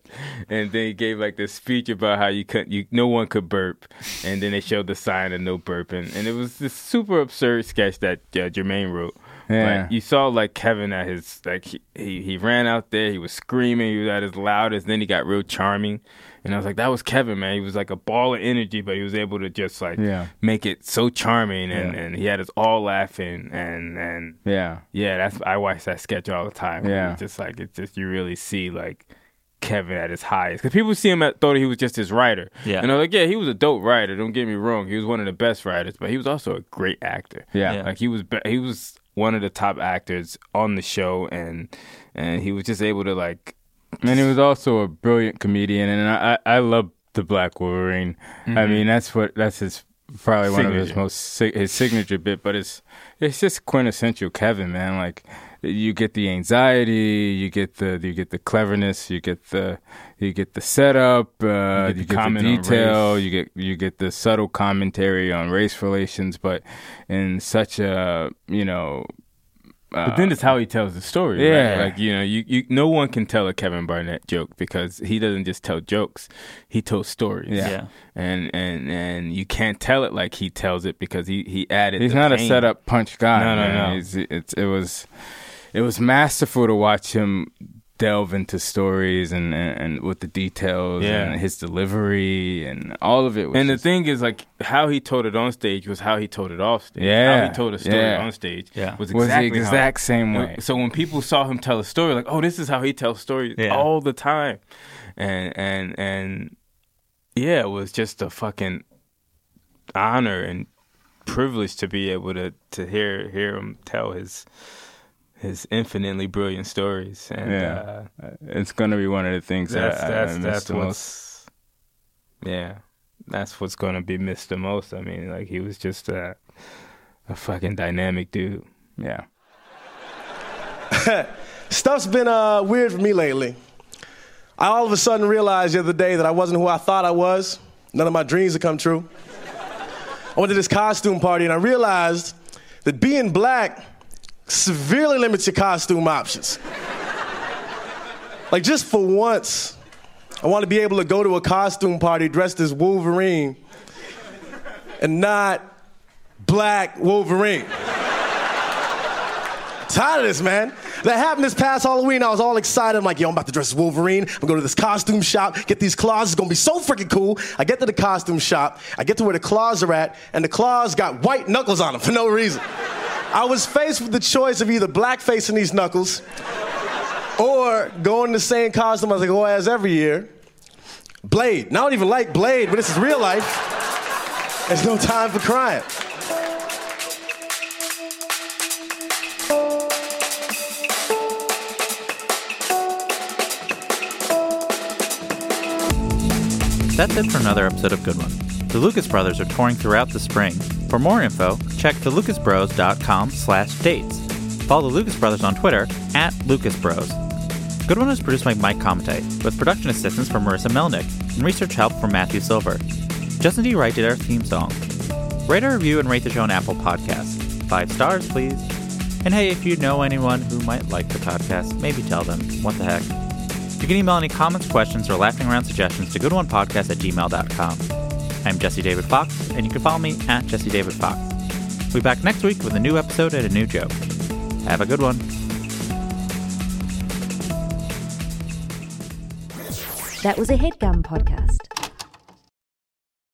D: and then he gave like this speech about how you couldn't, you no one could burp, and then they showed the sign of no burping, and it was this super absurd sketch that uh, Jermaine wrote.
F: Yeah.
D: But you saw like Kevin at his like he, he he ran out there, he was screaming, he was at his loudest, then he got real charming, and I was like, that was Kevin, man. He was like a ball of energy, but he was able to just like
F: Yeah.
D: make it so charming, and,
F: Yeah.
D: and he had us all laughing, and and
F: Yeah.
D: yeah, that's I watch that sketch all the time.
F: Yeah.
D: it's just like it's just you really see like Kevin at his highest because people see him at, thought he was just his writer.
B: Yeah.
D: and they're like, yeah, he was a dope writer. Don't get me wrong, he was one of the best writers, but he was also a great actor.
F: Yeah.
B: Yeah.
D: like he was be- he was one of the top actors on the show, and and he was just able to like
F: And he was also a brilliant comedian, and I I I love the Black Wolverine. I mean, that's what that's his probably one of his most his signature bit, but it's it's just quintessential Kevin, man. Like you get the anxiety, you get the you get the cleverness, you get the you get the setup, uh,
D: You
F: you
D: get
F: get,
D: the
F: the,
D: comment on
F: detail, you get you get the subtle commentary on race relations, but in such a you know.
D: Uh, but then it's how he tells the story. right?
F: Yeah.
D: Like, you know, you, you no one can tell a Kevin Barnett joke because he doesn't just tell jokes. He tells stories.
F: Yeah.
B: Yeah.
D: And and and you can't tell it like he tells it because he, he added
F: He's
D: the
F: not a
D: pain.
F: setup punch guy.
D: No, no,
F: man.
D: no.
F: He's, it's, it was it was masterful to watch him delve into stories and, and, and with the details
D: Yeah.
F: and his delivery and all of it. Was
D: And the thing is, like, how he told it on stage was how he told it off stage.
F: Yeah,
D: How he told a story
F: yeah.
D: on stage
B: Yeah.
D: was
F: was
D: exactly
F: the
D: how-
F: exact same way.
D: So when people saw him tell a story, like, oh, this is how he tells stories
B: Yeah.
D: all the time, and and and yeah, it was just a fucking honor and privilege to be able to to hear hear him tell his his infinitely brilliant stories. And
F: Yeah.
D: uh,
F: It's gonna be one of the things
D: that's
F: that I,
D: that's
F: I miss
D: that's
F: the most.
D: yeah, that's what's gonna be missed the most. I mean, like he was just a a fucking dynamic dude.
F: Yeah.
H: Stuff's been uh, weird for me lately. I all of a sudden realized the other day that I wasn't who I thought I was. None of my dreams had come true. I went to this costume party and I realized that being black severely limits your costume options. like, just for once, I want to be able to go to a costume party dressed as Wolverine and not Black Wolverine. Tired of this, man. That happened this past Halloween. I was all excited. I'm like, yo, I'm about to dress as Wolverine. I'm gonna go to this costume shop, get these claws. It's gonna be so freaking cool. I get to the costume shop. I get to where the claws are at, and the claws got white knuckles on them for no reason. I was faced with the choice of either blackfacing these knuckles or going the same costume as I go as every year. Blade. Now I don't even like Blade, but this is real life. There's no time for crying.
B: That's it for another episode of Good One. The Lucas Brothers are touring throughout the spring. For more info, check thelucasbros.com slash dates. Follow the Lucas Brothers on Twitter at LucasBros. Good One is produced by Mike Comite, with production assistance from Marissa Melnick and research help from Matthew Silver. Justin D. Wright did our theme song. Rate our review and rate the show on Apple Podcasts. Five stars, please. And hey, if you know anyone who might like the podcast, maybe tell them. What the heck? You can email any comments, questions, or laughing around suggestions to goodonepodcast at gmail.com. I'm Jesse David Fox, and you can follow me at Jesse David Fox. We'll be back next week with a new episode and a new joke. Have a good one.
A: That was a headgum podcast.